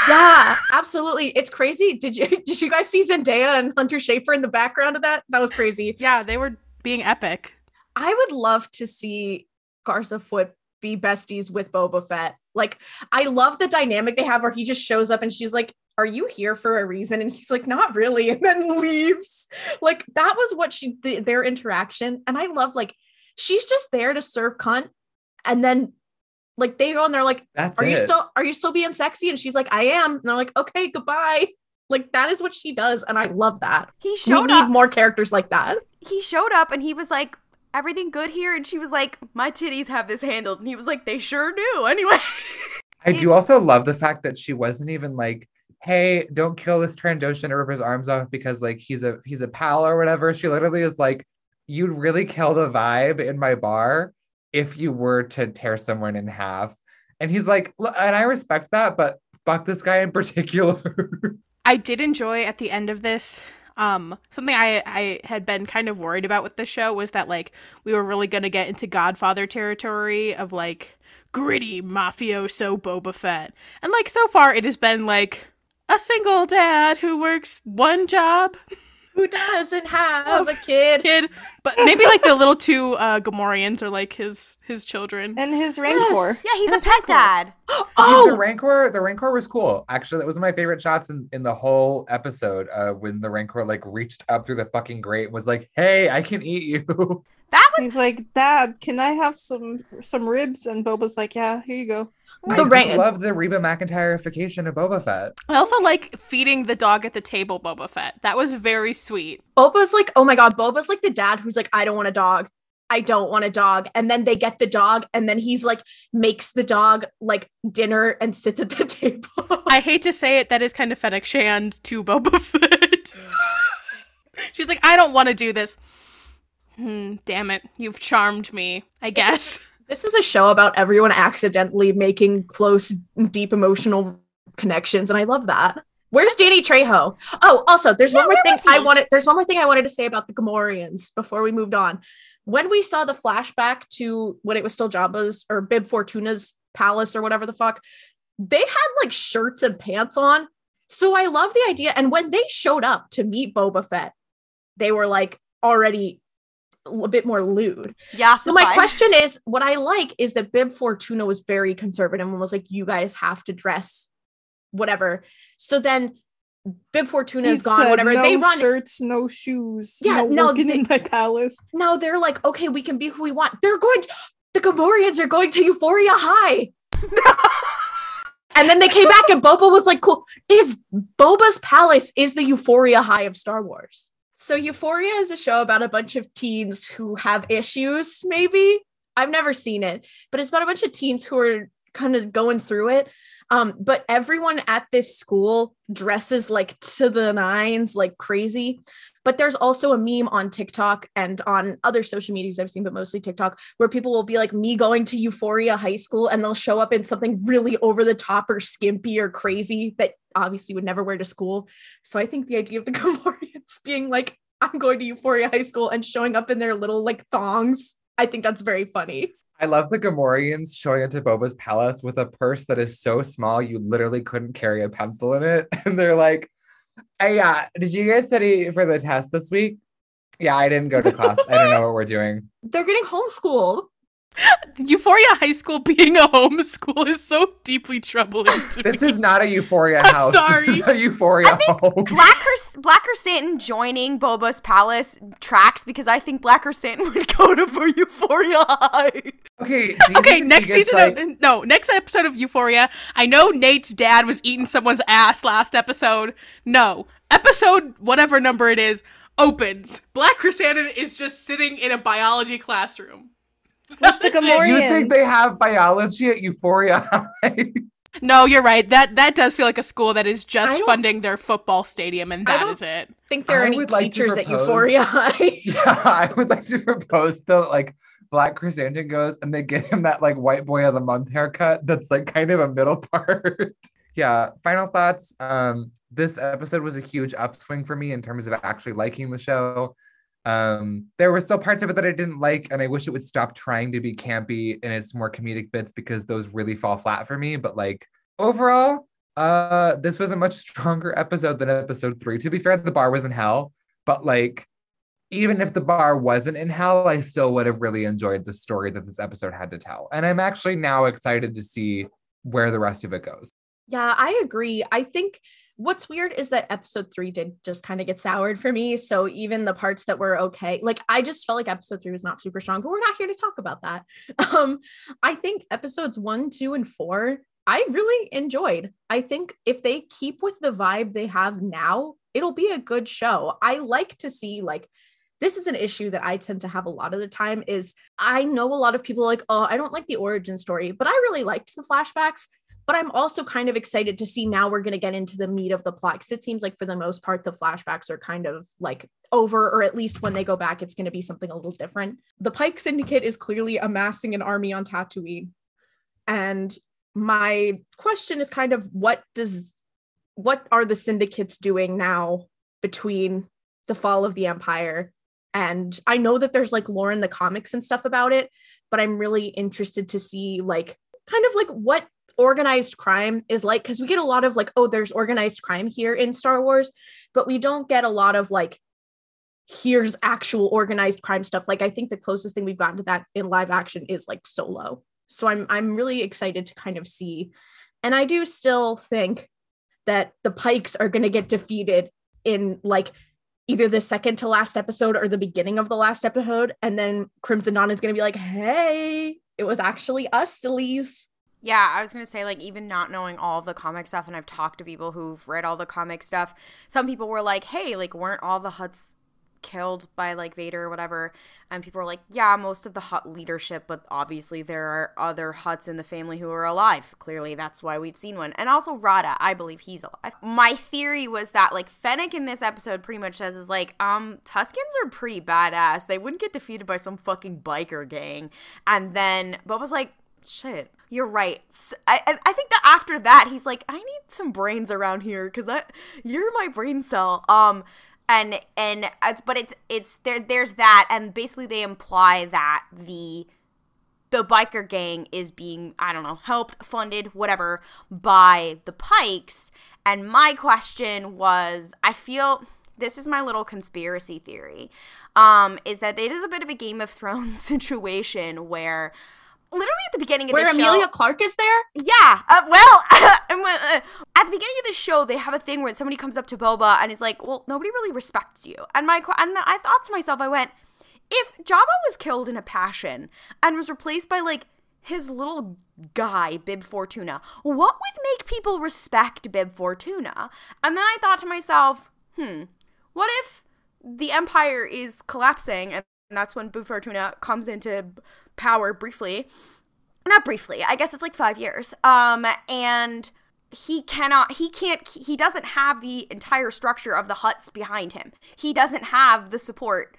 Yeah, absolutely. It's crazy. Did you did you guys see Zendaya and Hunter Schafer in the background of that? That was crazy. Yeah, they were being epic. I would love to see Garsa Fwip be besties with Boba Fett. Like, I love the dynamic they have where he just shows up and she's like, Are you here for a reason? And he's like, Not really. And then leaves. Like, that was what she, th- their interaction. And I love, like, she's just there to serve cunt. And then, like, they go and they're like, That's Are you still, are you still being sexy? And she's like, I am. And they're like, Okay, goodbye. Like, that is what she does. And I love that. He We showed need up. more characters like that. He showed up and he was like, "Everything good here?" And she was like, "My titties have this handled." And he was like, "They sure do." Anyway, I do also love the fact that she wasn't even like, "Hey, don't kill this Trandoshan or rip his arms off because like he's a he's a pal or whatever." She literally is like, "You'd really kill the vibe in my bar if you were to tear someone in half." And he's like, and I respect that, but fuck this guy in particular. I did enjoy at the end of this. Um, something I I had been kind of worried about with the show was that like we were really gonna get into Godfather territory of like gritty mafioso Boba Fett, and like so far it has been like a single dad who works one job, Who doesn't have a kid? kid, but maybe like the little two uh Gamorreans are like his his children. And his Rancor. Yes. yeah, he's a pet so cool. dad. the Oh, Rancor, the Rancor was cool. Actually, that was one of my favorite shots in, in the whole episode. Uh, when the Rancor like reached up through the fucking grate and was like, "Hey, I can eat you." That was He's like, Dad, can I have some some ribs? And Boba's like, Yeah, here you go. I The do Ran- love the Reba McIntyreification of Boba Fett. I also like feeding the dog at the table Boba Fett. That was very sweet. Boba's like, oh my god, Boba's like the dad who's like, I don't want a dog. I don't want a dog. And then they get the dog, and then he's like, makes the dog like dinner and sits at the table. I hate to say it, that is kind of Fennec Shand to Boba Fett. She's like, I don't want to do this. Hmm, damn it. You've charmed me, I guess. this is a show about everyone accidentally making close, deep emotional connections, and I love that. Where's Danny Trejo? Oh, also, there's Yeah, one more thing? I wanted. There's one more thing I wanted to say about the Gamorreans before we moved on. When we saw the flashback to when it was still Jabba's or Bib Fortuna's palace or whatever the fuck, they had like shirts and pants on. So I love the idea. And when they showed up to meet Boba Fett, they were like already a bit more lewd. yeah. So my question is, what I like is that Bib Fortuna was very conservative and was like, "You guys have to dress, whatever." So then, Bib Fortuna is gone. Whatever no they run shirts, no shoes. Yeah, no, no, they- in my palace. now. They're like, "Okay, we can be who we want." They're going. the Gamorreans are going to Euphoria High. and then they came back and Boba was like, cool. Is Boba's palace is the Euphoria High of Star Wars. So Euphoria is a show about a bunch of teens who have issues, maybe. I've never seen it, but it's about a bunch of teens who are kind of going through it. Um, but everyone at this school dresses like to the nines, like crazy. But there's also a meme on TikTok and on other social medias I've seen, but mostly TikTok, where people will be like me going to Euphoria High School and they'll show up in something really over the top or skimpy or crazy that obviously would never wear to school. So I think the idea of the Gamorreans being like, I'm going to Euphoria High School and showing up in their little like thongs, I think that's very funny. I love the Gamorreans showing up to Boba's palace with a purse that is so small you literally couldn't carry a pencil in it. And they're like, hey, yeah, did you guys study for the test this week? Yeah, I didn't go to class. I don't know what we're doing. They're getting homeschooled. Euphoria High School being a homeschool is so deeply troubling to This me. is not a Euphoria I'm house. sorry. This is a Euphoria home. Black Her Black Chrysanthemum joining Boba's palace tracks because I think Black Chrysanthemum would go to for Euphoria High. Okay. Okay, next season like- of no, next episode of Euphoria. I know Nate's dad was eating someone's ass last episode. No, episode whatever number it is opens. Black Chrysanthemum is just sitting in a biology classroom. You think they have biology at Euphoria High? No, you're right. That that does feel like a school that is just funding their football stadium, and that is it. I don't- is it. think there are I any would like to teachers at propose- Euphoria High. Yeah, I would like to propose though, like Black Chris Chrysanthemum goes and they give him that like white boy of the month haircut that's like kind of a middle part. yeah, final thoughts. Um, this episode was a huge upswing for me in terms of actually liking the show. Um, there were still parts of it that I didn't like, and I wish it would stop trying to be campy in its more comedic bits because those really fall flat for me. But like overall, uh, this was a much stronger episode than episode three. To be fair, the bar was in hell, but like even if the bar wasn't in hell, I still would have really enjoyed the story that this episode had to tell. And I'm actually now excited to see where the rest of it goes. Yeah, I agree. I think what's weird is that episode three did just kind of get soured for me. So even the parts that were okay, like I just felt like episode three was not super strong, but we're not here to talk about that. Um, I think episodes one, two, and four, I really enjoyed. I think if they keep with the vibe they have now, it'll be a good show. I like to see like this is an issue that I tend to have a lot of the time is I know a lot of people like, oh, I don't like the origin story, but I really liked the flashbacks but I'm also kind of excited to see now we're going to get into the meat of the plot because it seems like for the most part the flashbacks are kind of like over or at least when they go back it's going to be something a little different. The Pike Syndicate is clearly amassing an army on Tatooine. And my question is kind of what does what are the syndicates doing now between the fall of the empire and I know that there's like lore in the comics and stuff about it, but I'm really interested to see like kind of like what organized crime is like because we get a lot of like oh there's organized crime here in Star Wars but we don't get a lot of like here's actual organized crime stuff. Like I think the closest thing we've gotten to that in live action is like solo. So I'm I'm really excited to kind of see. And I do still think that the pikes are going to get defeated in like either the second to last episode or the beginning of the last episode. And then Crimson Dawn is going to be like hey it was actually us sillies Yeah, I was gonna say like even not knowing all of the comic stuff, and I've talked to people who've read all the comic stuff. Some people were like, "Hey, like weren't all the Hutts killed by like Vader or whatever?" And people were like, "Yeah, most of the Hutt leadership, but obviously there are other Hutts in the family who are alive. Clearly, that's why we've seen one. And also Rotta, I believe he's alive. My theory was that like Fennec in this episode pretty much says is like, um, Tuskens are pretty badass. They wouldn't get defeated by some fucking biker gang. And then Boba's like, shit. You're right. I I think that after that he's like i need some brains around here because i you're my brain cell. Um and and it's but it's it's there there's that and basically they imply that the the biker gang is being i don't know helped funded whatever by the pikes. And my question was i feel this is my little conspiracy theory um is that it is a bit of a game of thrones situation where literally at the beginning of where the show Where Emilia Clarke is there yeah. Uh, well, uh, at the beginning of the show, they have a thing where somebody comes up to Boba and is like, "Well, nobody really respects you." And my and I thought to myself, I went, "If Jabba was killed in a passion and was replaced by like his little guy, Bib Fortuna, what would make people respect Bib Fortuna?" And then I thought to myself, "Hmm, what if the Empire is collapsing and that's when Bib Fortuna comes into power briefly?" not briefly i guess it's like five years. Um and he cannot he can't he doesn't have the entire structure of the Hutts behind him. He doesn't have the support.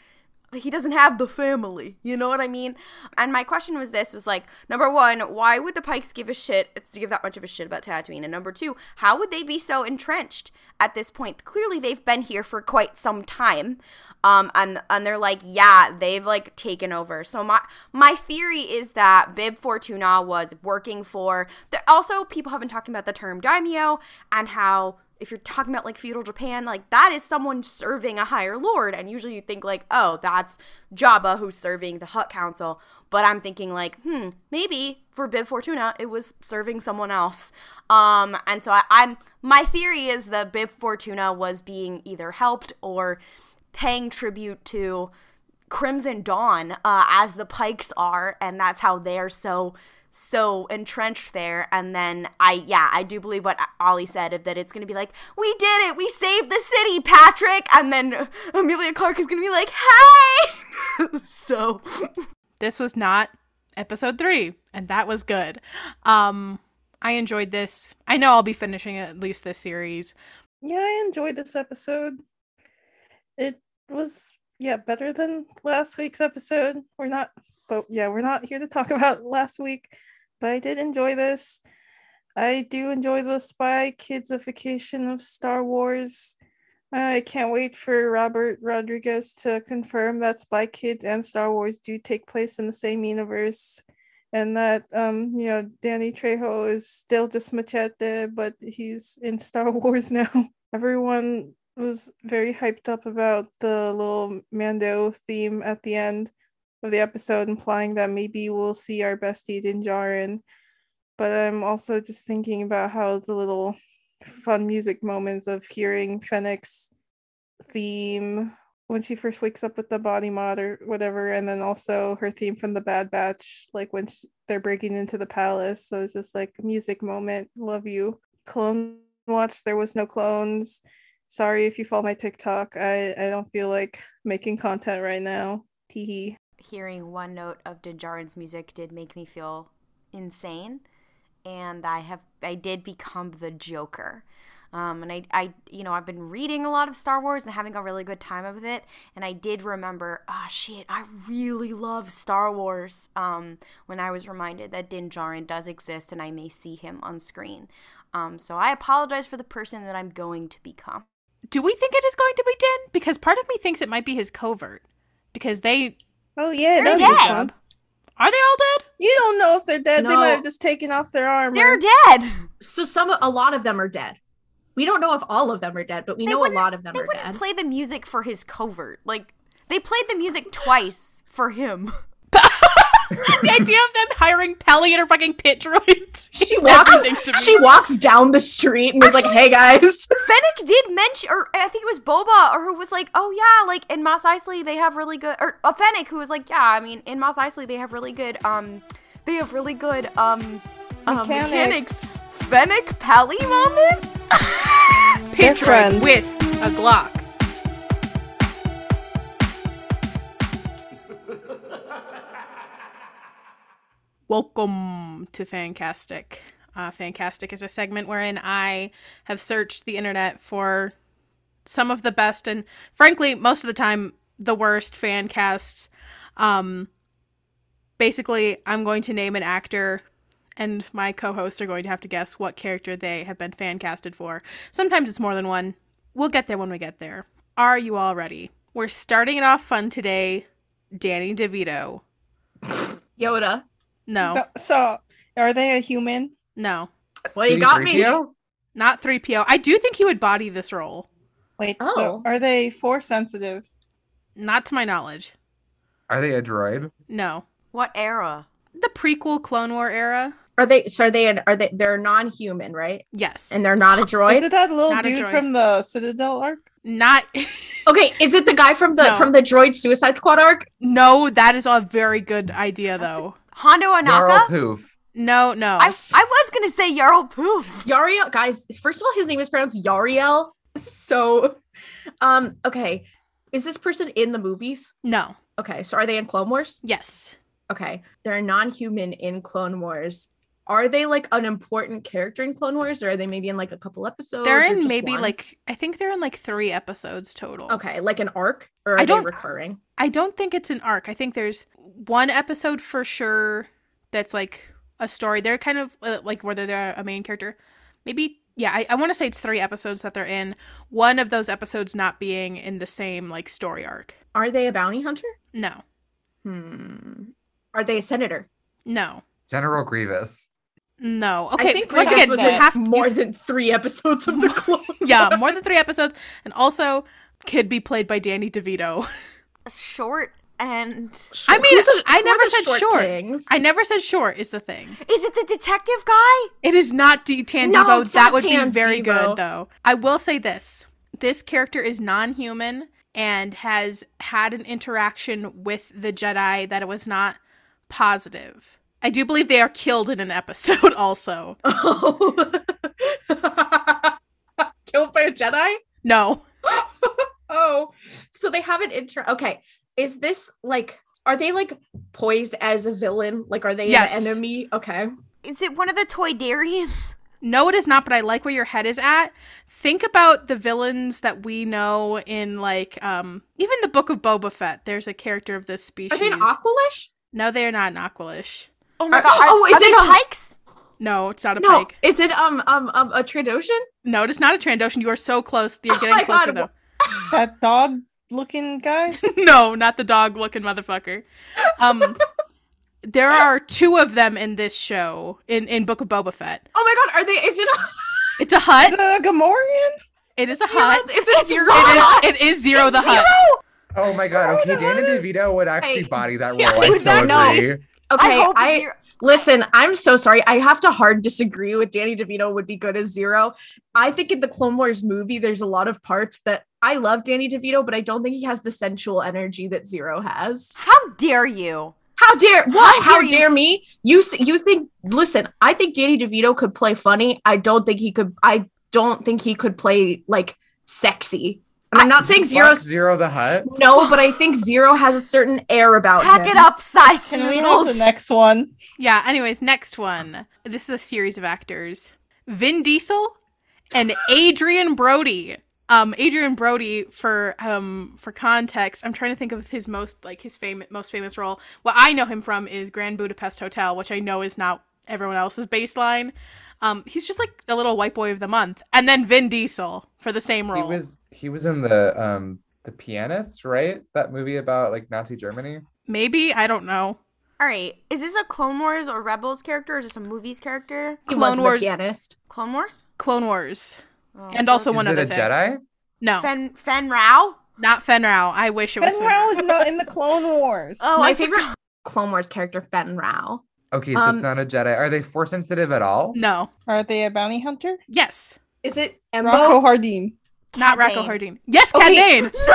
He doesn't have the family you know what i mean? And my question was this was like number one why would the pikes give a shit give that much of a shit about tatooine? And number two how would they be so entrenched at this point clearly they've been here for quite some time. Um and and they're like yeah they've like taken over. So my my theory is that bib fortuna was working for also people have been talking about the term daimyo and how if you're talking about like feudal Japan, like that is someone serving a higher lord. And usually you think like, oh, that's Jabba who's serving the Hutt Council. But I'm thinking like, hmm, maybe for Bib Fortuna, it was serving someone else. Um, and so I, I'm my theory is that Bib Fortuna was being either helped or paying tribute to Crimson Dawn uh, as the Pikes are, and that's how they're so so entrenched there. And then I, yeah, I do believe what Ollie said of that it's going to be like, we did it, we saved the city, Patrick. And then Emilia Clarke is going to be like, hey. so this was not episode three, and that was good. Um, I enjoyed this. I know I'll be finishing at least this series. Yeah, I enjoyed this episode. It was yeah better than last week's episode. We're not but yeah, we're not here to talk about last week, but I did enjoy this. I do enjoy the spy kidsification of Star Wars. I can't wait for Robert Rodriguez to confirm that Spy Kids and Star Wars do take place in the same universe, and that um, you know, Danny Trejo is still just Machete, but he's in Star Wars now. Everyone was very hyped up about the little Mando theme at the end of the episode, implying that maybe we'll see our bestie Din Djarin. But I'm also just thinking about how the little fun music moments of hearing Fennec's theme when she first wakes up with the body mod or whatever, and then also her theme from the Bad Batch, like when she, they're breaking into the palace. So it's just like music moment. Love you. Clone Watch, there was no clones. Sorry if you follow my TikTok. I, I don't feel like making content right now. Teehee hearing one note of Din Djarin's music did make me feel insane, and I have I did become the Joker. Um, and I, I, you know, I've been reading a lot of Star Wars and having a really good time of it. And I did remember, oh, shit, I really love Star Wars. Um, when I was reminded that Din Djarin does exist and I may see him on screen. Um, so I apologize for the person that I'm going to become. Do we think it is going to be Din? Because part of me thinks it might be his covert. Because they Oh yeah, they're dead. Are they all dead? You don't know if they're dead. No. They might have just taken off their armor. They're dead. So some, a lot of them are dead. We don't know if all of them are dead, but we they know a lot of them they are wouldn't dead. Play the music for his covert. Like they played the music twice for him. the idea of them hiring Peli and her fucking pit droid. She walks. She walks down the street and was like, "Hey guys." Fennec did mention, or I think it was Boba, or who was like, "Oh yeah, like in Mos Eisley they have really good," or uh, Fennec who was like, "Yeah, I mean in Mos Eisley they have really good, um, they have really good, um, uh, mechanics." mechanics. Fennec Peli moment. pit droid with a Glock. Welcome to Fancastic. Uh, Fancastic is a segment wherein I have searched the internet for some of the best and, frankly, most of the time, the worst fan casts. Um, basically, I'm going to name an actor, and my co hosts are going to have to guess what character they have been fan casted for. Sometimes it's more than one. We'll get there when we get there. Are you all ready? We're starting it off fun today. Danny DeVito. Yoda. No. So, are they a human? No. Well, you got me. Not 3PO. I do think he would body this role. Wait, oh. so are they force sensitive? Not to my knowledge. Are they a droid? No. What era? The prequel Clone War era. Are they? So are they? An, are they? They're non-human, right? Yes. And they're not a droid. Is it that little not dude from the Citadel arc? Not. okay. Is it the guy from the no. from the Droid Suicide Squad arc? No, that is a very good idea though. Hondo Ohnaka? Poof. No, no. I, I was gonna say Yarael Poof. Yariel, guys. First of all, his name is pronounced Yariel. So, um, okay. Is this person in the movies? No. Okay, so are they in Clone Wars? Yes. Okay, they're non-human in Clone Wars. Are they like an important character in Clone Wars, or are they maybe in like a couple episodes? They're in maybe one? like I think they're in like three episodes total. Okay, like an arc, or are I don't, they recurring? I don't think it's an arc. I think there's one episode for sure that's like a story. They're kind of uh, like whether they're a main character. Maybe yeah, I, I want to say it's three episodes that they're in. One of those episodes not being in the same like story arc. Are they a bounty hunter? No. Hmm. Are they a senator? No. General Grievous. No. Okay. I think once Grievous again, was you in have to- more than three episodes of the clone. yeah, more than three episodes, and also could be played by Danny DeVito. Short and I mean, Who's the- I never said short short. kings? I never said short is the thing. is it the detective guy? It is not D Tan No, Devo. That not would be very Devo. good though. I will say this. This character is non-human and has had an interaction with the Jedi that it was not positive. I do believe they are killed in an episode also. Oh. Killed by a Jedi? No. Oh, so they have an inter. Okay, is this like? Are they like poised as a villain? Like, are they Yes. an enemy? Okay. Is it one of the Toydarians? No, it is not, but I like where your head is at. Think about the villains that we know in like um even the book of Boba Fett. There's a character of this species. Are they an Aqualish? no, they are not an Aqualish. Oh my Are- god! Are, oh, is it, pikes? No, it's not a No. pike. Is it um um um a Trandoshan? No, it is not a Trandoshan. You are so close. You're Oh getting my closer God, though. That dog looking guy? no, not the dog looking motherfucker. Um there are two of them in this show in in Book of Boba Fett. Oh my god, are they? Is it? A, It's a Is Hutt. it a Gamorrean? It is a Ziro, Hutt. is it Ziro? It is it is Ziro the Hutt. Oh my god. Oh, Okay, the Danny DeVito would actually Hey. body that role. Yeah, I so exactly. agree. Okay, I I Ziro- listen. I'm so sorry. I have to hard disagree with Danny DeVito would be good as Ziro. I think in the Clone Wars movie, there's a lot of parts that I love Danny DeVito, but I don't think he has the sensual energy that Ziro has. How dare you? How dare what? How How, dare dare, you- me? You you think? Listen, I think Danny DeVito could play funny. I don't think he could. I don't think he could play like sexy. And I'm not saying Fuck Ziro. Ziro the Hutt. No, but I think Ziro has a certain air about him. Pack him. it up, size Can we have noodles. the next one? Yeah, anyways, next one. This is a series of actors. Vin Diesel and Adrian Brody. Um Adrian Brody for um for context, I'm trying to think of his most like his famous most famous role. What I know him from is Grand Budapest Hotel, which I know is not everyone else's baseline. Um he's just like a little white boy of the month. And then Vin Diesel for the same role. He was he was in the um the pianist, right? That movie about like Nazi Germany. Maybe, I don't know. All right, is this a Clone Wars or Rebels character, or is this a movies character? He Clone was the Wars. pianist. Clone Wars. Clone Wars. Oh, And so also it's one Is it other a thing. Jedi? No, Fen Fenn Rau. not Fenn Rau. I wish it was Ben Fenn Rau Rao. is not in the Clone Wars. Oh, My I favorite Clone Wars character, Ben Rao. Okay, so Um, it's not a Jedi. Are they force sensitive at all? No. Are they a bounty hunter? Yes. Is it Rocco Embo? Hardin. Not Cad Rako Hardeen. Yes, Okay. Cad Bane.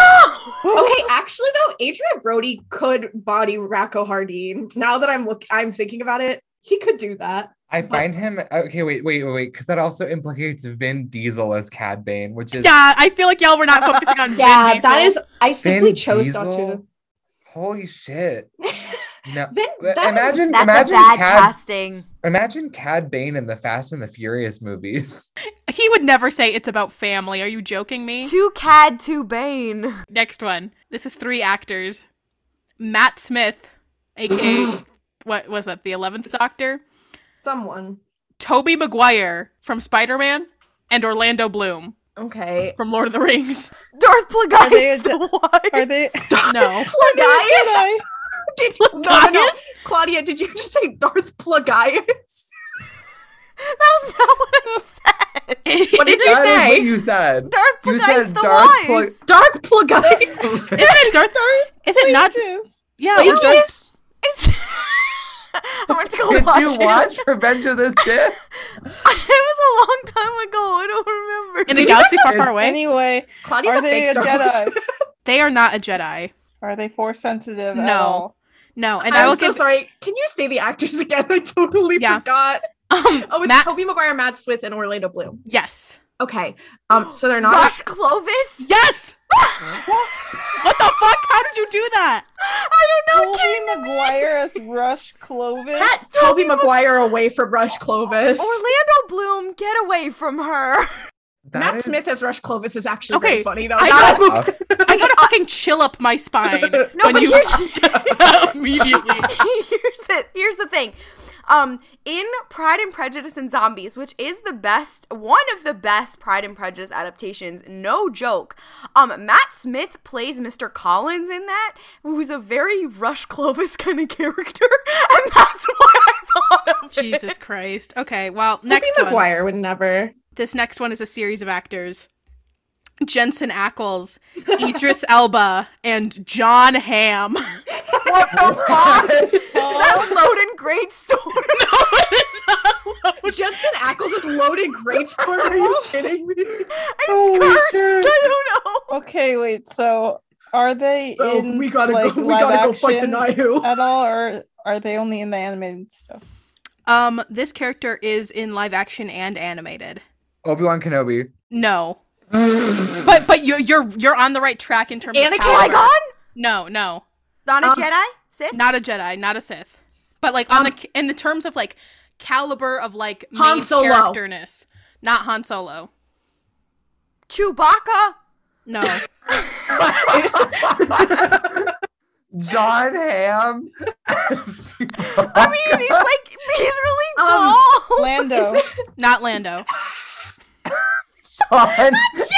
No. Okay, actually though, Adrian Brody could body Rako Hardeen. Now that I'm look, I'm thinking about it, he could do that. I find him okay. Wait, wait, wait, wait, because that also implicates Vin Diesel as Cad Bane, which is Yeah, I feel like y'all were not focusing on Vin Yeah, Diesel. that is. I simply Vin chose Diesel. not to. Holy shit! No, Vin, but uh, that is- imagine, That's imagine a bad Cad, casting. imagine Cad Bane in the Fast and the Furious movies. He would never say it's about family. Are you joking me? Two Cad, two Bane. Next one. This is three actors. Matt Smith, aka what was that? The eleventh Doctor. someone. Tobey Maguire from Spider Man, and Orlando Bloom Okay. from Lord of the Rings. Darth Are they a Plagueis the Are they? No. Plagueis. Did, no, no, no. Claudia, did you just say Darth Plagueis? That's not what I said. What did you That is say? what you said. Darth Plagueis You Plagueis said the Darth Wise. Darth Plagueis. Is it Darth? Is it not? Plagueis. Yeah. it was Darth- It's. I'm going to go Did watch you it. watch Revenge of the Sith? it was a long time ago. I don't remember. in a Did you galaxy far, far away. Anyway, Claudia's are a they fake a Star Wars. Jedi? They are not a Jedi. Are they force sensitive? No. At all? No, and I I'm will so give sorry. Can you say the actors again? I totally Yeah. forgot. um Oh, it's Matt. Tobey Maguire, Matt Smith, and Orlando Bloom. Yes. Okay. Um. So they're not. Rush Clovis? Yes. what the fuck? How did you do that? I don't know. Tobey Came to. Maguire as Rush Clovis. Pat Tobey Maguire away from Rush Clovis. Orlando Bloom, get away from her. That Matt is- Smith as Rush Clovis is actually Okay, funny though. I Not- got- I gotta fucking chill up my spine No, when but you here's- guessed that immediately. here's the here's the thing. Um, in Pride and Prejudice and Zombies, which is the best, one of the best Pride and Prejudice adaptations, no joke. Um, Matt Smith plays Mr. Collins in that, who's a very Rush Clovis kind of character, and that's why I thought of it. Jesus Christ. Okay, well, Tobey next one. Maguire would never. This next one is a series of actors. Jensen Ackles, Idris Elba, and John Hamm. What the fuck? Is that Loden Greatstorm? no, it's not Logan. Jensen Ackles is loaded great storm. Are you kidding me? Holy It's cursed. shit. I don't know. Okay, wait. So are they Oh, in we gotta like, go. We live gotta go fight the action Nihil. at all, or are they only in the animated stuff? Um, this character is in live action and animated. Obi Wan Kenobi. No, but but you're you're you're on the right track in terms Anakin? of caliber. Qui-Gon? No, no, Not a Um, Jedi? Sith? not a Jedi, not a Sith. But like on Um, the in the terms of like caliber of like Han main Solo. characterness, not Han Solo. Chewbacca? No, John Hamm. I mean, he's like, he's really Um, tall. Lando. not Lando. John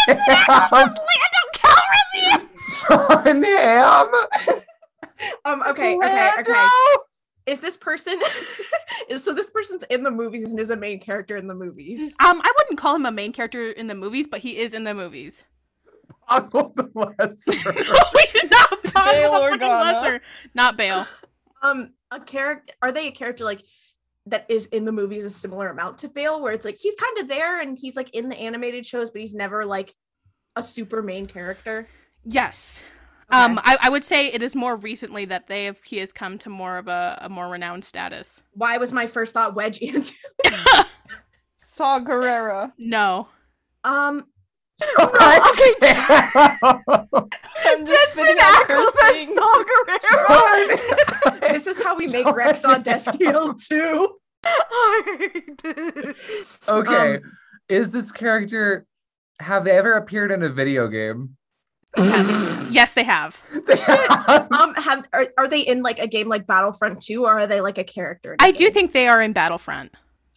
Hamm. Lando Calrissian! John Hamm. Um. Okay. Okay. Okay. Is this person? is so this person's in the movies and is a main character in the movies? Um, I wouldn't call him a main character in the movies, but he is in the movies. Uncle the Lesser. no, he's not Bob Bail the fucking Lesser. Not Bale. Um. A character? Are they a character like? That is in the movies a similar amount to Bale, where it's like he's kind of there and he's like in the animated shows, but he's never like a super main character. Yes. Okay. Um, I, I would say it is more recently that they have he has come to more of a, a more renowned status. Why was my first thought Wedge Ant? Saw Gerrera. No. um. okay. I'm just Jensen spitting out Ackles curse as things. Saw This is how we make Rex on Destiel too. I hate this. okay. Um, is this character have they ever appeared in a video game? Yes. yes, they have. Um, have are, are they in like a game like Battlefront 2 or are they like a character? in a I do think they are in Battlefront.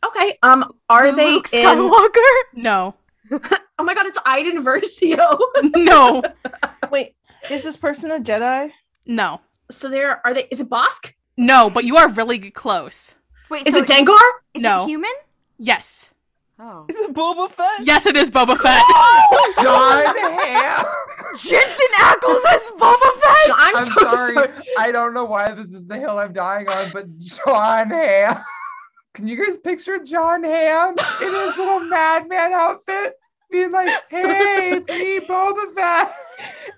Okay. Um, are they Luke in? Skywalker? No. Oh my god, it's Iden Versio. No. Wait, is this person a Jedi? No. so there are they? Is it Bossk? No, but you are really close. Wait, Is so it Dengar? Is No. it human? Yes. Oh. Is it Boba Fett? Yes, it is Boba Fett. John Hamm. Jensen Ackles as Boba Fett? I'm, I'm so sorry. sorry. I don't know why this is the hill I'm dying on, but John Hamm. Can you guys picture John Hamm in his little madman outfit? Being like, hey, it's me, Boba Fett.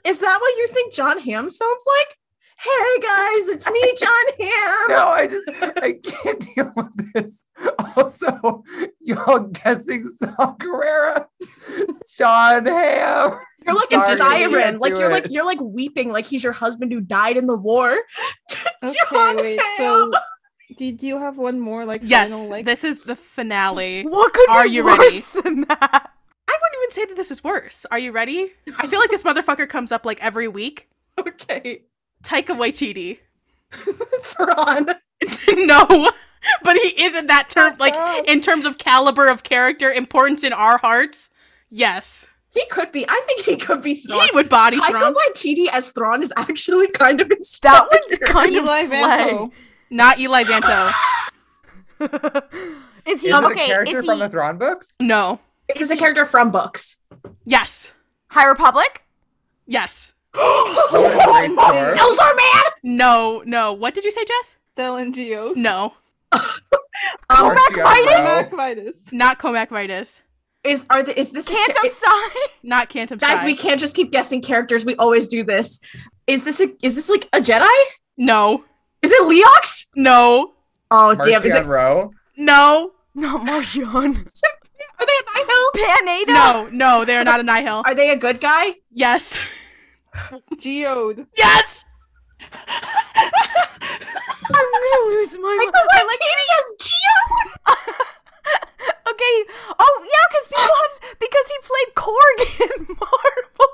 Is that what you think John Hamm sounds like? Hey guys, it's me, John Hamm. No, I just I can't deal with this. Also, y'all guessing Saw Gerrera, John Hamm. You're like Sorry, a I siren. Like you're it. like you're like weeping like he's your husband who died in the war. Okay, John wait. So, did you have one more like yes. final like? This is the finale. What could Are be you worse ready? than that? I wouldn't say that this is worse. Are you ready? I feel like this motherfucker comes up like every week. Okay. Taika Waititi. Thrawn. no, but he is in that term, like oh. in terms of caliber of character, importance in our hearts. Yes, He could be. I think he could be Thrawn. he would body Taika Thrawn. Waititi as Thrawn is actually kind of That one's kind of Eli slay. Vanto. Not Eli Vanto. Is he Is it a okay? character Is from the Thrawn books? No. Is this a character from books? Yes. High Republic? Yes. Great Elzar Mann. No. No. What did you say, Jess? Stellan Gios. No. Um, Marcia Vitus? Rowe. Vitus. Not Cohmac Vitus. is are the, is this a Cantum cha- Psi? Not Cantum guys? Psi. We can't just keep guessing characters. We always do this. Is this a is this like a Jedi? No. Is it Leox? No. Oh damn! Is it? Rowe. No. Not Marchion. Are they a Nihil? Panada? No. No. They are not a Nihil. Are they a good guy? Yes. Geode. Yes. I'm gonna lose my Taika mind. I like Waititi as Geo. okay. Oh yeah, because people have because he played Korg in Marvel.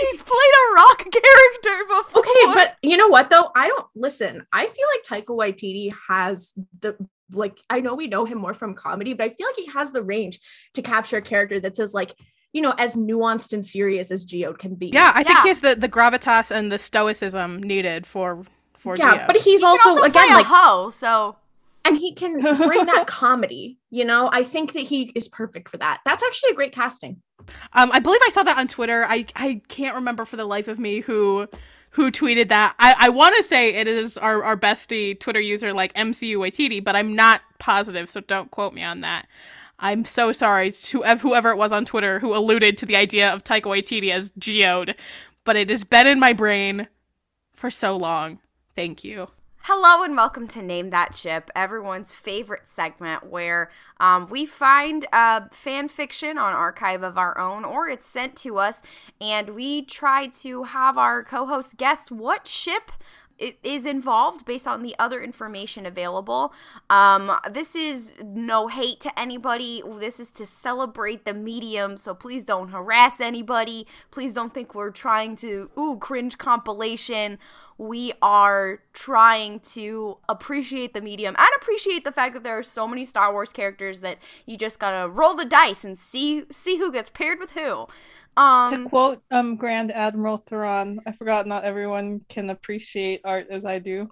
He's played a rock character before. Okay, but you know what though? I don't listen. I feel like Taika Waititi has the like. I know we know him more from comedy, but I feel like he has the range to capture a character that's as like you know as nuanced and serious as Geode can be. Yeah, I think Yeah. he has the the gravitas and the stoicism needed for for yeah, Geo. but he's He also, also again play a like hoe, so and he can bring that comedy. You know, I think that he is perfect for that. That's actually a great casting. Um, I believe I saw that on Twitter. I I can't remember for the life of me who who tweeted that. I, I want to say it is our, our bestie Twitter user like MCU Waititi, but I'm not positive, so don't quote me on that. I'm so sorry to whoever it was on Twitter who alluded to the idea of Taika Waititi as Geode, but it has been in my brain for so long. Thank you. Hello and welcome to Name That Ship, everyone's favorite segment where um, we find uh, fan fiction on Archive of Our Own or it's sent to us and we try to have our co host guess what ship is involved based on the other information available. Um, this is no hate to anybody. This is to celebrate the medium. So please don't harass anybody. Please don't think we're trying to ooh cringe compilation. We are trying to appreciate the medium and appreciate the fact that there are so many Star Wars characters that you just gotta roll the dice and see see who gets paired with who. Um, to quote um Grand Admiral Thrawn, I forgot not everyone can appreciate art as I do.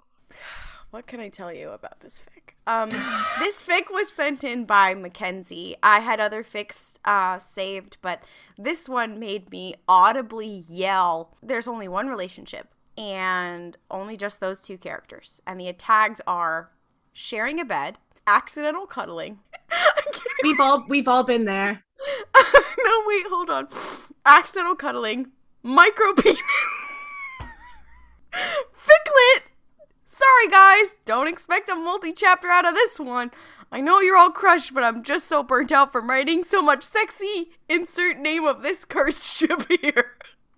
what can I tell you about this fic? Um, this fic was sent in by Mackenzie. I had other fics uh, saved, but this one made me audibly yell. There's only one relationship, and only just those two characters. And the tags are sharing a bed, accidental cuddling. We've all we've all been there. no, wait, hold on. Accidental cuddling, micro penis, ficlet. Sorry, guys. Don't expect a multi chapter out of this one. I know you're all crushed, but I'm just so burnt out from writing so much sexy insert name of this cursed ship here.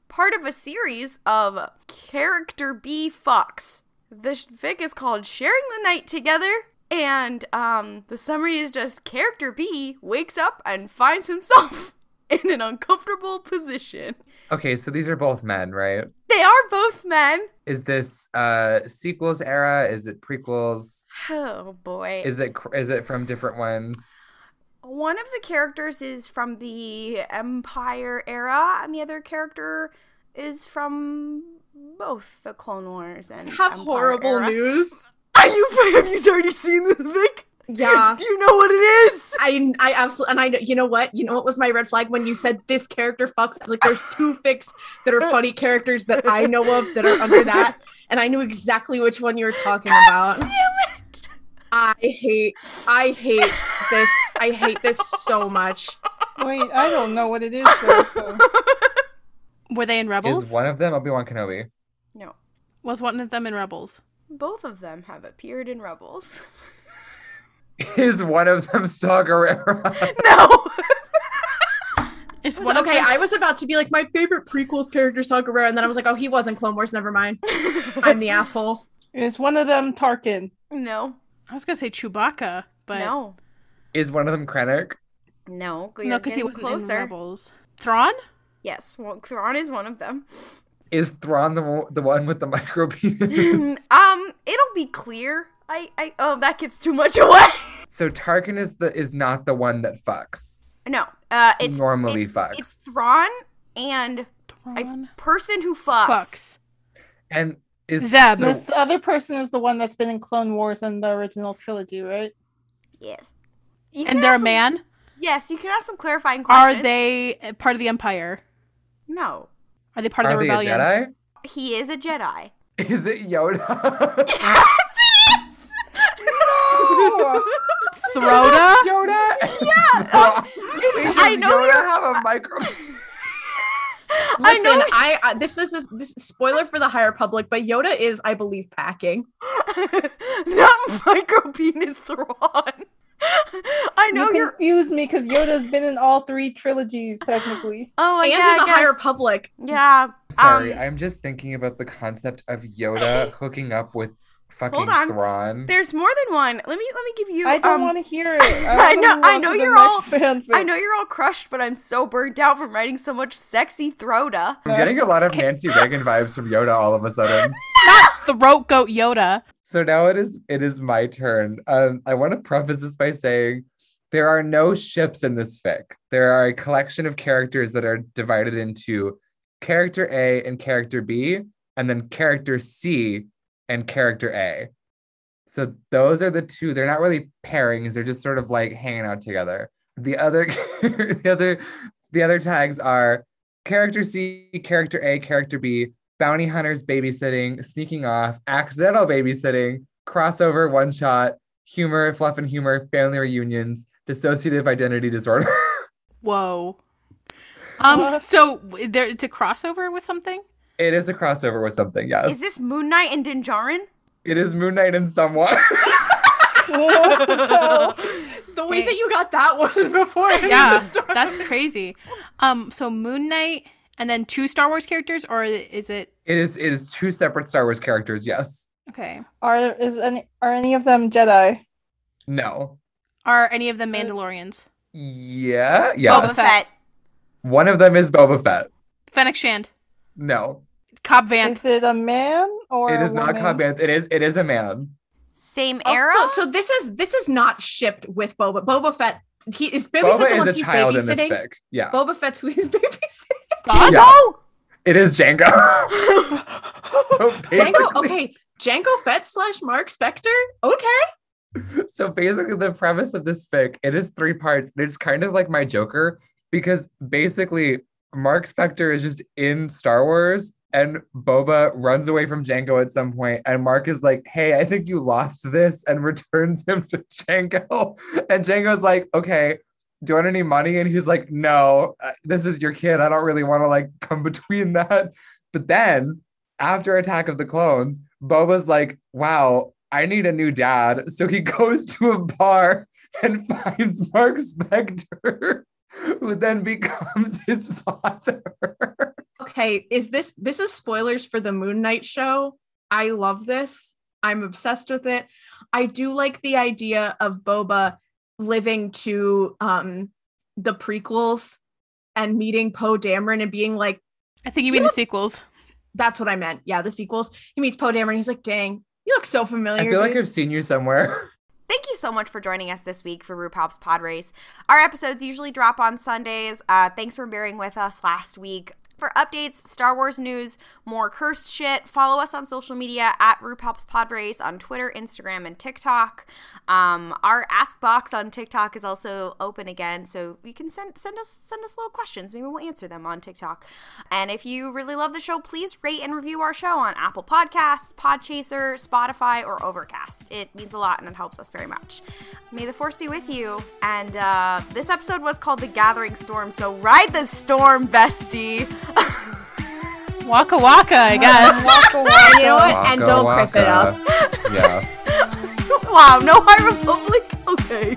Part of a series of character B fucks. The fic is called Sharing the Night Together. And um, the summary is just character B wakes up and finds himself in an uncomfortable position. Okay, so these are both men, right? They are both men. Is this uh sequels era? Is it prequels? Oh boy. Is it cr- is it from different ones? One of the characters is from the Empire era, and the other character is from both the Clone Wars and Have Empire horrible era. news. Are you? Have you already seen this, Vic? Yeah. Do you know what it is? I I absolutely and I know you know what you know what was my red flag when you said this character fucks. I was like, there's two fics that are funny characters that I know of that are under that, and I knew exactly which one you were talking about. Damn it! I hate I hate this. I hate this so much. Wait, I don't know what it is. Though, so. Were they in Rebels? Is one of them Obi Wan Kenobi? No, Was one of them in Rebels? both of them have appeared in Rebels. Is one of them Saw Gerrera? no. It's I was- one of okay, them- I was about to be like my favorite prequels character Saw Gerrera, and then I was like, oh, he wasn't Clone Wars. Never mind. I'm the asshole. Is one of them Tarkin? no. I was gonna say Chewbacca, but no. Is one of them Krennic? No. no, because he wasn't in closer. Rebels. Thrawn? Yes, well, Thrawn is one of them. Is Thrawn the, one- the one with the micro penis? um, it'll be clear. I, I, oh, that gives too much away. so Tarkin is the is not the one that fucks. no, uh, it's Normally it's, fucks. It's Thrawn and a person who fucks. Fucks. And is Zeb. so- This other person is the one that's been in Clone Wars and the original trilogy, right? Yes. You And they're a man? Yes, you can ask some clarifying questions. Are they part of the Empire? No, Are they part of the they a rebellion? Jedi? he is a Jedi. Is it Yoda? yes, it is. No! Throda? Yoda? Yeah, um, I know Yoda you're- have a micro. I Listen, know. I, uh, this is a, this is spoiler for the High Republic, but Yoda is, I believe, packing. Not micro penis Thrawn. I know you you're. confused me because Yoda's been in all three trilogies, technically. Oh, and yeah, in the I High Republic. Yeah. Sorry, um, I'm just thinking about the concept of Yoda hooking up with fucking on. Thrawn. There's more than one. Let me let me give you. I don't um, want to hear it. I wanna know- I know you're all- fanfic. I know you're all crushed, but I'm so burnt out from writing so much sexy Throda. I'm getting a lot of Nancy Reagan vibes from Yoda all of a sudden. Not Throat goat Yoda. So now it is it is my turn. Um, I want to preface this by saying there are no ships in this fic. There are a collection of characters that are divided into character A and character B, and then character C and character A. So those are the two. They're not really pairings. They're just sort of like hanging out together. The other, the other, the other tags are character C, character A, character B, bounty hunters babysitting, sneaking off, accidental babysitting, crossover, one shot, humor, fluff and humor, family reunions, dissociative identity disorder. Whoa. Um. What? So there, it's a crossover with something. It is a crossover with something. Yes, Is this Moon Knight and Din Djarin? it is Moon Knight and someone. the way Hey. that you got that one before. Yeah, that's crazy. Um. So Moon Knight and then two Star Wars characters, or is it it is. It is two separate Star Wars characters. Yes. okay? Are is any are any of them Jedi? No. Are any of them Mandalorians? Yeah. Boba Yes. Boba Fett. One of them is Boba Fett. Fennec Shand, No, Cobb Vanth. Is it a man or it is a not? Cobb Vanth. It is. It is a man. Same Also, era? so this is this is not shipped with Boba. Boba Fett. He is babysitting Boba the is ones a he's child in this babysitting. fic. Yeah. Boba Fett's who he's babysitting. Jango? It is Jango. so, Jango, okay. Jango Fett slash Mark Spector. Okay. so basically, the premise of this fic it is three parts. And it's kind of like my Joker because basically Mark Spector is just in Star Wars. And Boba runs away from Jango at some point, and Mark is like, "Hey, I think you lost this," and returns him to Jango. And Jango's like, "Okay, do you want any money?" And he's like, "No, uh, this is your kid. I don't really want to like come between that." But then after Attack of the Clones, Boba's like, "Wow, I need a new dad." So he goes to a bar and finds Mark Spector, who then becomes his father. Okay. Is this this is spoilers for the Moon Knight show? I love this. I'm obsessed with it. I do like the idea of Boba living to um the prequels and meeting Poe Dameron and being like, I think you mean the sequels. that's what I meant. Yeah, the sequels. He meets Poe Dameron. He's like, dang, you look so familiar. I feel like. I've seen you somewhere. Thank you so much for joining us this week for RuPaul's Pod Race. Our episodes usually drop on Sundays. Uh, thanks for bearing with us last week. For updates, Star Wars news, more cursed shit, follow us on social media at RuPaul's Pod Race on Twitter, Instagram, and TikTok. Um, our Ask Box on TikTok is also open again, so you can send send us send us little questions. Maybe we'll answer them on TikTok. And if you really love the show, please rate and review our show on Apple Podcasts, Podchaser, Spotify, or Overcast. It means a lot and it helps us very much. May the force be with you. And uh, this episode was called The Gathering Storm, so ride the storm, bestie. Waka waka, I guess. Waka waka. You know what? and don't criff it up. Yeah. wow, no High Republic? Okay.